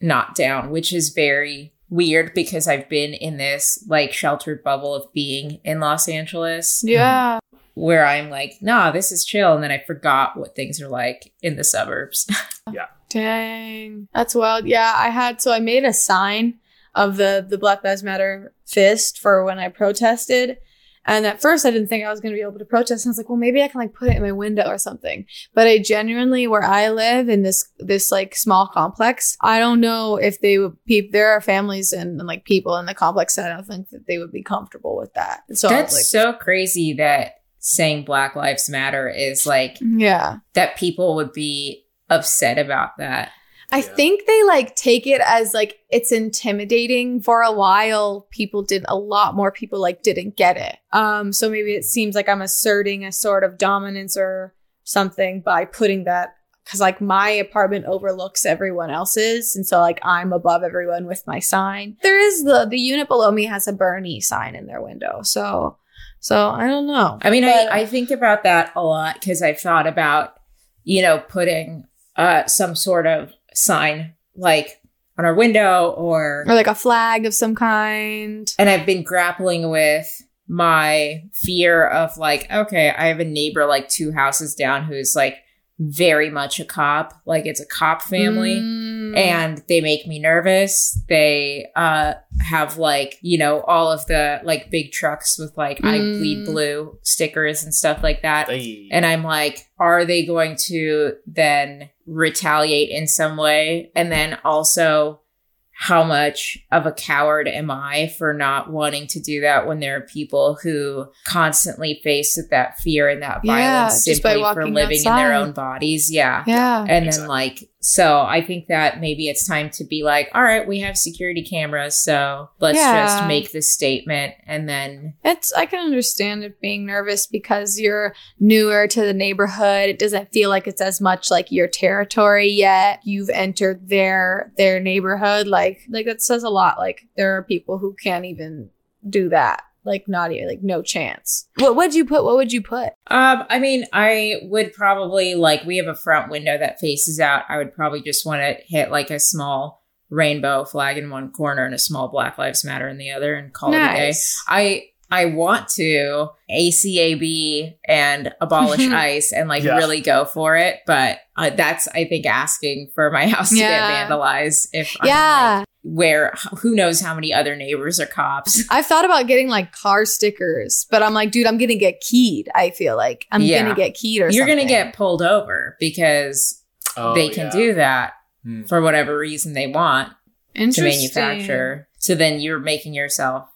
not down, which is very weird because I've been in this like sheltered bubble of being in Los Angeles Yeah. where I'm like, nah, this is chill. And then I forgot what things are like in the suburbs. *laughs* Yeah. Dang. That's wild. Yeah, I had so I made a sign of the the Black Lives Matter fist for when I protested. And at first I didn't think I was gonna be able to protest. And I was like, well maybe I can like put it in my window or something. But I genuinely where I live in this this like small complex, I don't know if they would peep there are families and, and like people in the complex that I don't think that they would be comfortable with that. So That's like so crazy that saying Black Lives Matter is like Yeah. that people would be upset about that. I Yeah. think they like take it as like it's intimidating for a while. People did a lot more people like didn't get it. Um, so maybe it seems like I'm asserting a sort of dominance or something by putting that because like my apartment overlooks everyone else's, and so like I'm above everyone with my sign. There is the the unit below me has a Bernie sign in their window, so so I don't know. I mean, But- I, I think about that a lot because I've thought about, you know, putting uh, some sort of sign like on our window or, or like a flag of some kind. and I've been grappling with my fear of like, okay, I have a neighbor like two houses down who's like very much a cop, like it's a cop family. Mm. And they make me nervous. They uh have like, you know, all of the like big trucks with like I Mm. bleed blue stickers and stuff like that. Hey. And I'm like, are they going to then retaliate in some way? And then also how much of a coward am I for not wanting to do that when there are people who constantly face that fear and that Yeah, violence just by simply for walking living in their own bodies? Yeah yeah. and Exactly. then like so i think that maybe it's time to be like all right we have security cameras so let's Yeah. just make this statement and then It's I can understand it being nervous because you're newer to the neighborhood. It doesn't feel like it's as much like your territory yet. You've entered their their neighborhood. Like like that says a lot. Like there are people who can't even do that. Like not even like no chance. What would you put? What would you put? um i mean i would probably like we have a front window that faces out i would probably just want to hit like a small rainbow flag in one corner and a small black lives matter in the other and call it a day. I I want to ACAB and abolish *laughs* ICE and like Yeah. really go for it, but uh, that's I think asking for my *laughs* house Yeah. to get vandalized. If I'm, Yeah. Like, where who knows how many other neighbors are cops. *laughs* I've thought about getting like car stickers, but I'm like, dude, I'm gonna get keyed. I feel like I'm Yeah. gonna get keyed or You're something. gonna get pulled over because Oh, they can yeah. do that Hmm. for whatever reason they want to manufacture. So then you're making yourself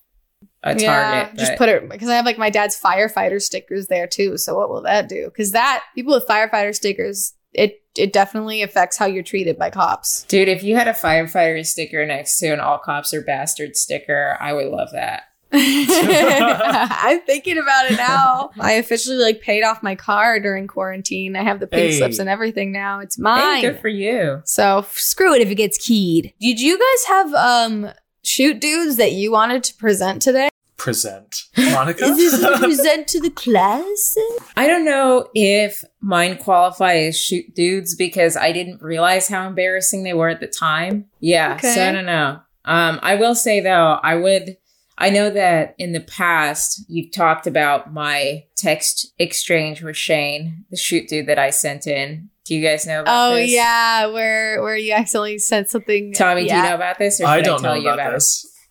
a target. Yeah, just put it because I have like my dad's firefighter stickers there too. So what will that do? Because that people with firefighter stickers, it it definitely affects how you're treated by cops. Dude, if you had a firefighter sticker next to an all cops are bastard sticker, I would love that. *laughs* I'm thinking about it now. I officially like paid off my car during quarantine. I have the pink Hey. slips and everything now. It's Hey, mine. good for you. so f- screw it if it gets keyed. Did you guys have um shoot dudes that you wanted to present today? Present. *laughs* Monica? Is this present to the class? I don't know if mine qualify as shoot dudes because I didn't realize how embarrassing they were at the time. Yeah, Okay. so I don't know. Um, I will say though, I would. I know that in the past you've talked about my text exchange with Shane, the shoot dude that I sent in. Do you guys know about this? Oh this? yeah, where where you accidentally sent something. Tommy, do you know about this? Or I don't tell know you about it?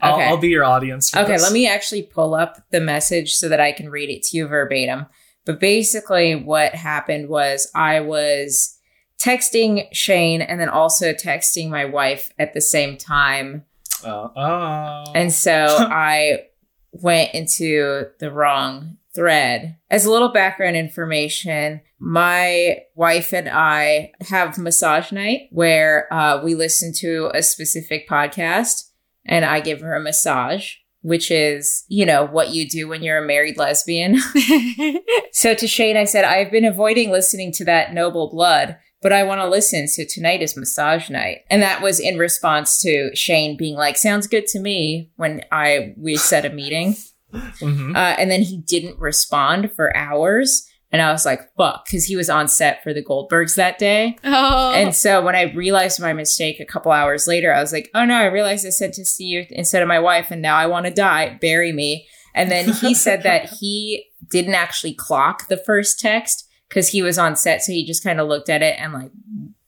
I'll, Okay. I'll be your audience. For Okay, this. let me actually pull up the message so that I can read it to you verbatim. But basically, what happened was I was texting Shane and then also texting my wife at the same time. Uh, oh. And so *laughs* I went into the wrong thread. As a little background information, my wife and I have massage night where uh, we listen to a specific podcast and I give her a massage, which is, you know, what you do when you're a married lesbian. *laughs* So to Shane, I said, I've been avoiding listening to that Noble Blood, but I want to listen. So tonight is massage night. And that was in response to Shane being like, sounds good to me when I, we set a meeting. Mhm. Uh, and then he didn't respond for hours. And I was like, fuck, because he was on set for the Goldbergs that day. oh, And so when I realized my mistake a couple hours later, I was like, oh no, I realized I said to see you instead of my wife, and now I want to die. Bury me. And then he said that *laughs* he didn't actually clock the first text because he was on set. So he just kind of looked at it and like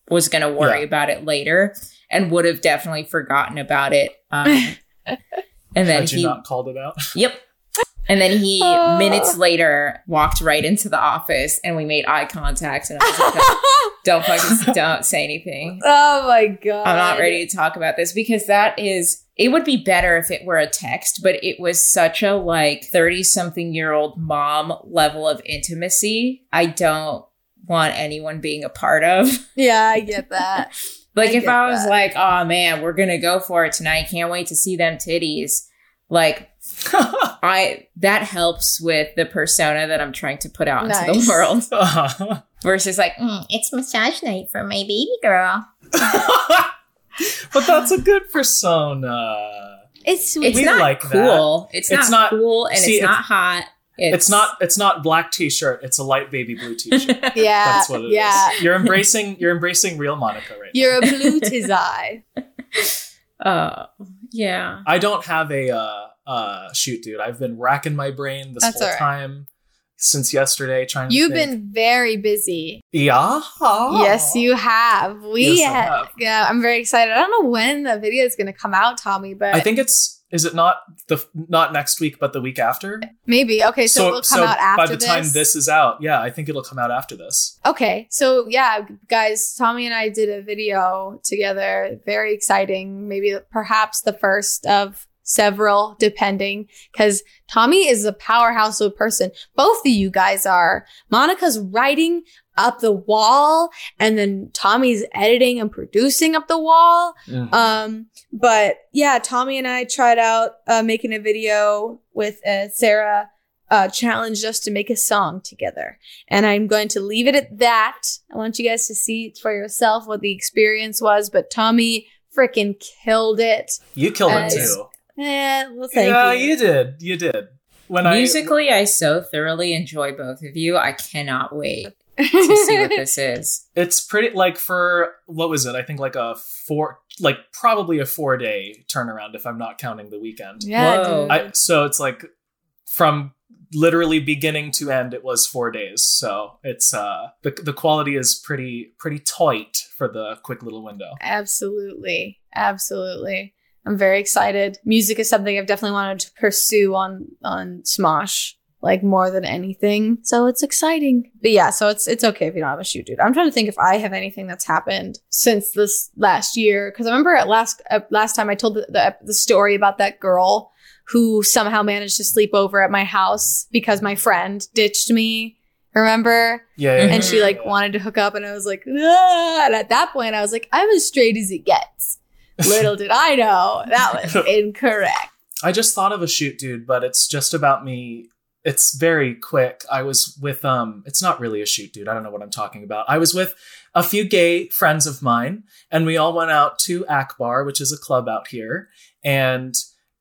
was going to worry Yeah. about it later and would have definitely forgotten about it. Um, *laughs* and then Had you he, not called it out? yep. And then he Oh. minutes later walked right into the office and we made eye contact. And I was like, don't *laughs* fucking don't say anything. oh my god, I'm not ready to talk about this because that is it would be better if it were a text, but it was such a like 30 something year old mom level of intimacy. I don't want anyone being a part of. Yeah, I get that. *laughs* Like I if I was that. like, "Oh man, we're going to go for it tonight. Can't wait to see them titties." Like *laughs* I that helps with the persona that I'm trying to put out into the world *laughs* Uh-huh. versus like, Mm, it's massage night for my baby girl. *laughs* but that's a good persona. It's sweet. it's We not like that. cool. It's, It's not, not- cool and see, it's not it's- hot. It's, not. It's not black t-shirt. It's a light baby blue t-shirt. yeah, That's what it is. yeah. You're embracing. You're embracing real Monica right now. You're a blue tizai Oh, yeah. I don't have a uh, uh, shoot, dude. I've been racking my brain this That's whole right. time since yesterday, trying. You've been very busy. yeah. Yes, you have. We Yes, ha- have. yeah, I'm very excited. I don't know when the video is going to come out, Tommy, but I think it's. Is it not the not next week, but the week after? maybe. Okay, so, it'll come out after by the time this is out, yeah, I think it'll come out after this. Okay, so yeah, guys, Tommy and I did a video together. Very exciting. Maybe perhaps the first of several, depending, because Tommy is a powerhouse of a person. Both of you guys are. Monica's writing up the wall, and then Tommy's editing and producing up the wall. Um, but yeah, Tommy and I tried out uh, making a video with uh, Sarah. Uh, challenged us to make a song together, and I'm going to leave it at that. I want you guys to see for yourself what the experience was. But Tommy freaking killed it. You killed Uh, it too. Eh, well, thank yeah, you. you did. You did. When Musically, I so thoroughly enjoy both of you. I cannot wait to see what *laughs* this is. It's pretty like for what was it? I think like a four, like probably a four day turnaround if I'm not counting the weekend. yeah, I, so it's like from literally beginning to end, it was four days. So it's uh the the quality is pretty pretty tight for the quick little window. Absolutely. Absolutely. I'm very excited. Music is something I've definitely wanted to pursue on on Smosh like more than anything. So it's exciting. But yeah, so it's it's okay if you don't have a shoot, dude. I'm trying to think if I have anything that's happened since this last year cuz I remember at last uh, last time I told the, the the story about that girl who somehow managed to sleep over at my house because my friend ditched me. Remember? Yeah, yeah, and she like yeah. wanted to hook up and i was like ah! and at that point i was like i'm as straight as it gets little did i know that was *laughs* incorrect I just thought of a shoot, dude, but it's just about me. It's very quick. I was with um it's not really a shoot, dude. I don't know what I'm talking about. I was with a few gay friends of mine and we all went out to Akbar, which is a club out here, and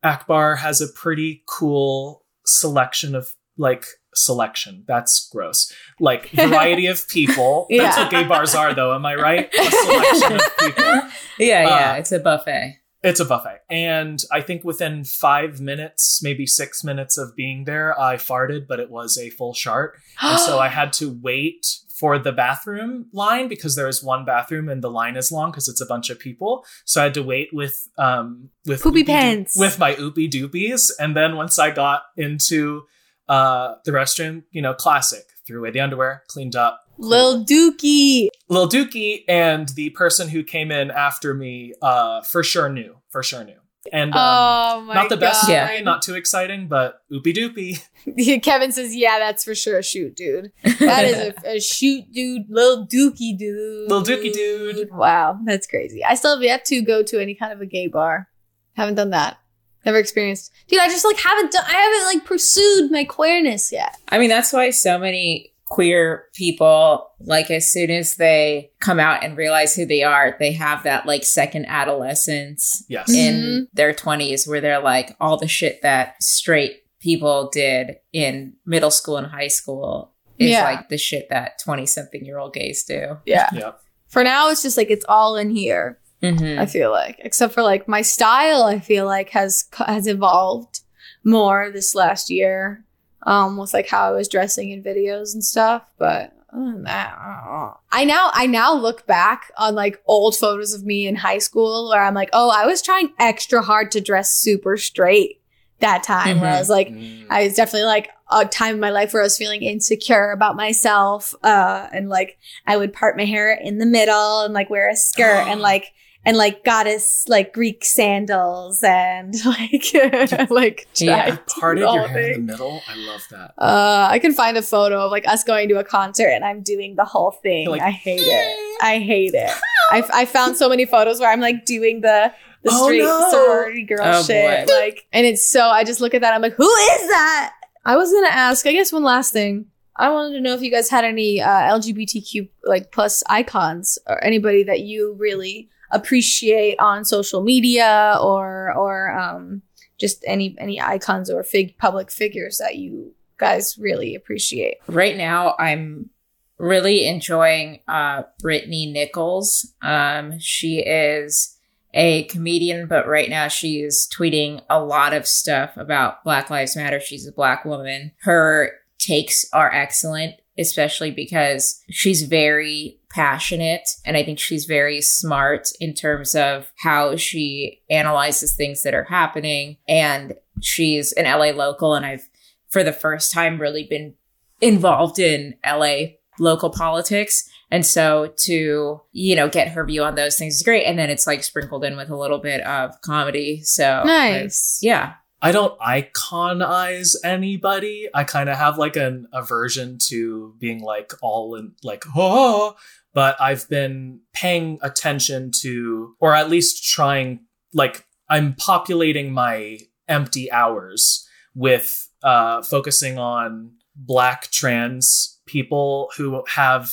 Akbar has a pretty cool selection of like selection. That's gross. Like *laughs* variety of people. That's what gay bars are though, am I right? A selection of people. *laughs* Yeah, yeah, Uh, it's a buffet. It's a buffet. And I think within five minutes, maybe six minutes of being there, I farted, but it was a full shart. And so *gasps* I had to wait for the bathroom line because there is one bathroom and the line is long because it's a bunch of people. So I had to wait with um with Poopy pants. with my oopie doopies. And then once I got into uh the restroom, you know, classic. Threw away the underwear, cleaned up, Lil Dookie. Lil Dookie and the person who came in after me uh for sure knew. For sure knew. And um, oh my not the best God. way, not too exciting, but oopie doopie. *laughs* *laughs* Kevin says, "Yeah, that's for sure a shoot, dude. That is a, a shoot, dude. Little Dookie, dude. Little Dookie dude. Wow, that's crazy. I still have yet to go to any kind of a gay bar. Haven't done that. Never experienced. Dude, I just like haven't done. I haven't like pursued my queerness yet. I mean, that's why so many queer people, like, as soon as they come out and realize who they are, they have that, like, second adolescence Yes. In mm-hmm. their 20s where they're like, all the shit that straight people did in middle school and high school is Yeah. like the shit that 20 something year old gays do. Yeah. Yep. For now, it's just like it's all in here. Mm-hmm. I feel like, except for like my style, I feel like has has evolved more this last year. Um, with like how I was dressing in videos and stuff. But other than that, I. I now I now look back on like old photos of me in high school where I'm like, oh, I was trying extra hard to dress super straight that time. Where I Mhm. was like, Mm. I was definitely like a time in my life where I was feeling insecure about myself. Uh, and like I would part my hair in the middle and like wear a skirt and *gasps* like, and like goddess like Greek sandals and *laughs* like, *laughs* like Yeah. to You do parted your whole hair in the middle. I love that. Uh, I can find a photo of like us going to a concert and I'm doing the whole thing. Like, I hate it. I hate it. I, I found so many photos where I'm like doing the the Oh, straight no. sorority girl Oh, shit. boy. Like, and it's so I just look at that. I'm like, who is that? I was gonna ask. I guess one last thing. I wanted to know if you guys had any uh, LGBTQ like plus icons or anybody that you really appreciate on social media or or um just any any icons or fig public figures that you guys really appreciate. right now i'm really enjoying uh Brittani Nichols. Um she is a comedian but right now she is tweeting a lot of stuff about black lives matter. She's a black woman. Her takes are excellent especially because she's very passionate and i think she's very smart in terms of how she analyzes things that are happening and she's an la local and i've for the first time really been involved in LA local politics. And so to, you know, get her view on those things is great. And then it's like sprinkled in with a little bit of comedy. So Nice. I- yeah. I don't iconize anybody. I kind of have like an aversion to being like all in like oh, but I've been paying attention to, or at least trying. Like I'm populating my empty hours with uh, focusing on Black trans people who have,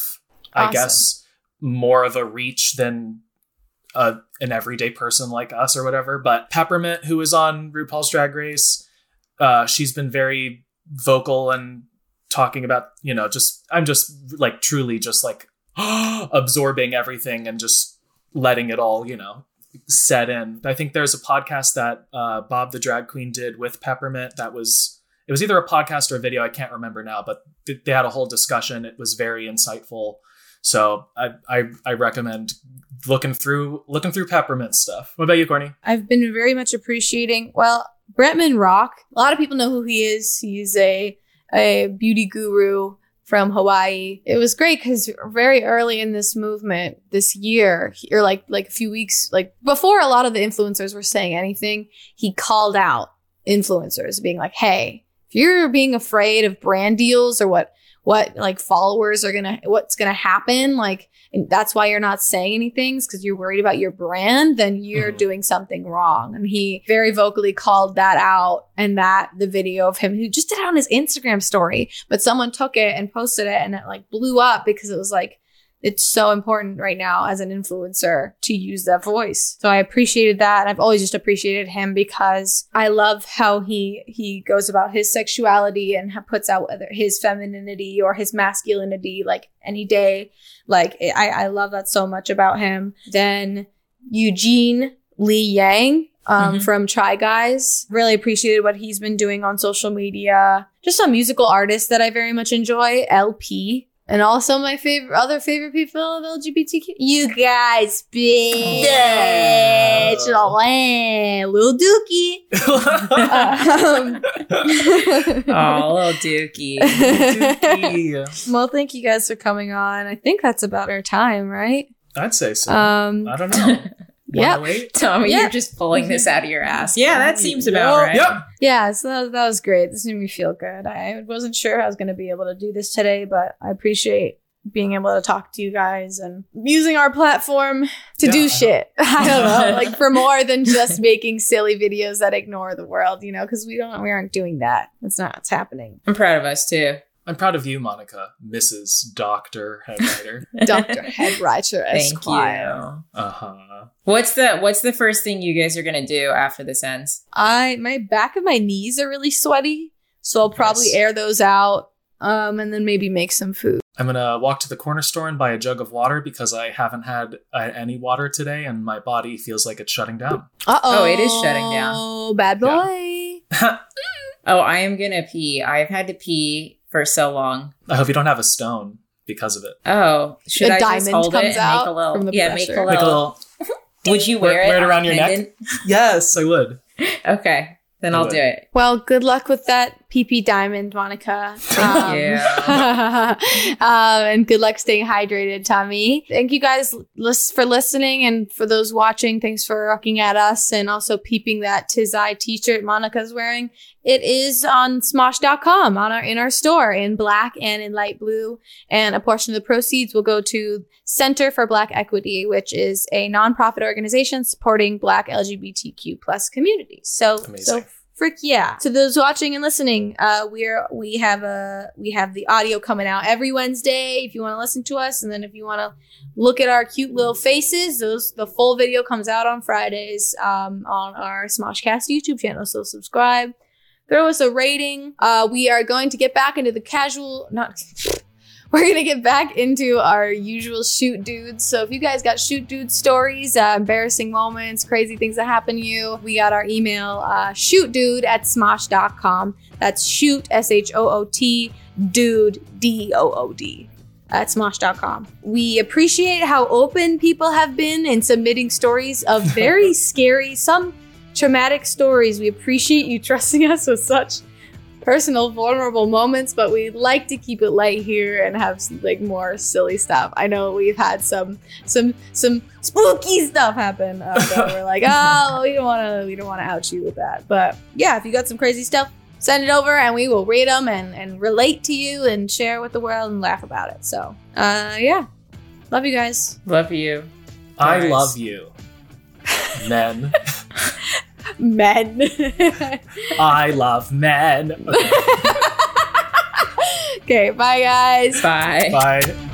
I guess, more of a reach than a, an everyday person like us or whatever. But Peppermint, who is on RuPaul's Drag Race, uh, she's been very vocal and talking about, you know, just, I'm just like truly just like *gasps* absorbing everything and just letting it all, you know, set in. I think there's a podcast that uh, Bob the Drag Queen did with Peppermint that was, it was either a podcast or a video. I can't remember now, but th- they had a whole discussion. It was very insightful. So I, I I recommend looking through looking through peppermint stuff. What about you, Courtney? I've been very much appreciating. Well, Bretman Rock. A lot of people know who he is. He's a a beauty guru from Hawaii. It was great because very early in this movement this year, or like like a few weeks, like before a lot of the influencers were saying anything, he called out influencers, being like, "Hey, if you're being afraid of brand deals or what." what like followers are gonna what's gonna happen like and that's why you're not saying anything because you're worried about your brand then you're Mhm. doing something wrong and he very vocally called that out and that the video of him who just did it on his instagram story but someone took it and posted it and it like blew up because it was like it's so important right now as an influencer to use that voice. So I appreciated that. And I've always just appreciated him because I love how he he goes about his sexuality and puts out whether his femininity or his masculinity like any day. Like I I love that so much about him. Then Eugene Lee Yang um, Mhm. from Try Guys. Really appreciated what he's been doing on social media. Just a musical artist that I very much enjoy, LP. And also my favorite, other favorite people of LGBTQ. You guys, bitch, oh, little Dookie. *laughs* Um, Oh, little Dookie. *laughs* Dookie. well, thank you guys for coming on. I think that's about our time, right? I'd say so. Um, I don't know. *laughs* *laughs* yeah. 108? Tommy, Yeah. you're just pulling this out of your ass. Yeah, that seems about Yep. right. Yep. Yeah, so that, that was great. This made me feel good. I wasn't sure I was going to be able to do this today, but I appreciate being able to talk to you guys and using our platform to Yeah, do I shit. *laughs* I don't know, like for *laughs* more than just making silly videos that ignore the world, you know, because we don't, we aren't doing that. That's not what's happening. I'm proud of us too. I'm proud of you, Monica, Mrs. Doctor Head Writer. *laughs* Doctor Head *laughs* Writer Thank Esquire. you. Uh huh. What's the What's the first thing you guys are gonna do after this ends? I my back of my knees are really sweaty, so I'll probably Nice. air those out, um, and then maybe make some food. I'm gonna walk to the corner store and buy a jug of water because I haven't had uh, any water today, and my body feels like it's shutting down. Uh Oh, it is shutting down. Oh, bad boy. *laughs* Oh, I am gonna pee. I've had to pee for so long. I hope you don't have a stone because of it. Oh, should A I just diamond hold it comes and out make a little? from the yeah, pressure. make a Make a little. little. *laughs* Would you Wear- wear, wear it it around on your neck? Yes, I would. *laughs* Okay, then I I'll would. do it. Well, good luck with that PP diamond, Monica. *laughs* Thank you. *laughs* um, and good luck staying hydrated, Tommy. Thank you guys for listening and for those watching. Thanks for rocking at us and also peeping that Tis I t-shirt Monica's wearing. It is on smosh.com on our in our store in black and in light blue. And a portion of the proceeds will go to Center for Black Equity, which is a nonprofit organization supporting Black LGBTQ plus communities. So, Amazing. so frick yeah! To those watching and listening, uh, we're we have a we have the audio coming out every Wednesday. If you want to listen to us, and then if you want to look at our cute little faces, those the full video comes out on Fridays um, on our Smoshcast YouTube channel. So subscribe throw us a rating. Uh, we are going to get back into the casual, not. *laughs* We're gonna get back into our usual shoot dudes. So if you guys got shoot dude stories, uh, embarrassing moments, crazy things that happen to you, we got our email uh, shootdood at smosh.com. That's shoot s h o o t dood d o o d at smosh.com. We appreciate how open people have been in submitting stories of *laughs* very scary, some traumatic stories. We appreciate you trusting us with such personal, vulnerable moments, but we like to keep it light here and have like more silly stuff. I know we've had some some some spooky stuff happen uh, that we're *laughs* like, oh, we don't want to we don't want to out you with that. But yeah, if you got some crazy stuff, send it over and we will read them and and relate to you and share with the world and laugh about it. So uh, yeah, love you guys. Love you. I Nice. love you, men. *laughs* Men. I love men. Okay, *laughs* okay, bye guys. Bye. bye.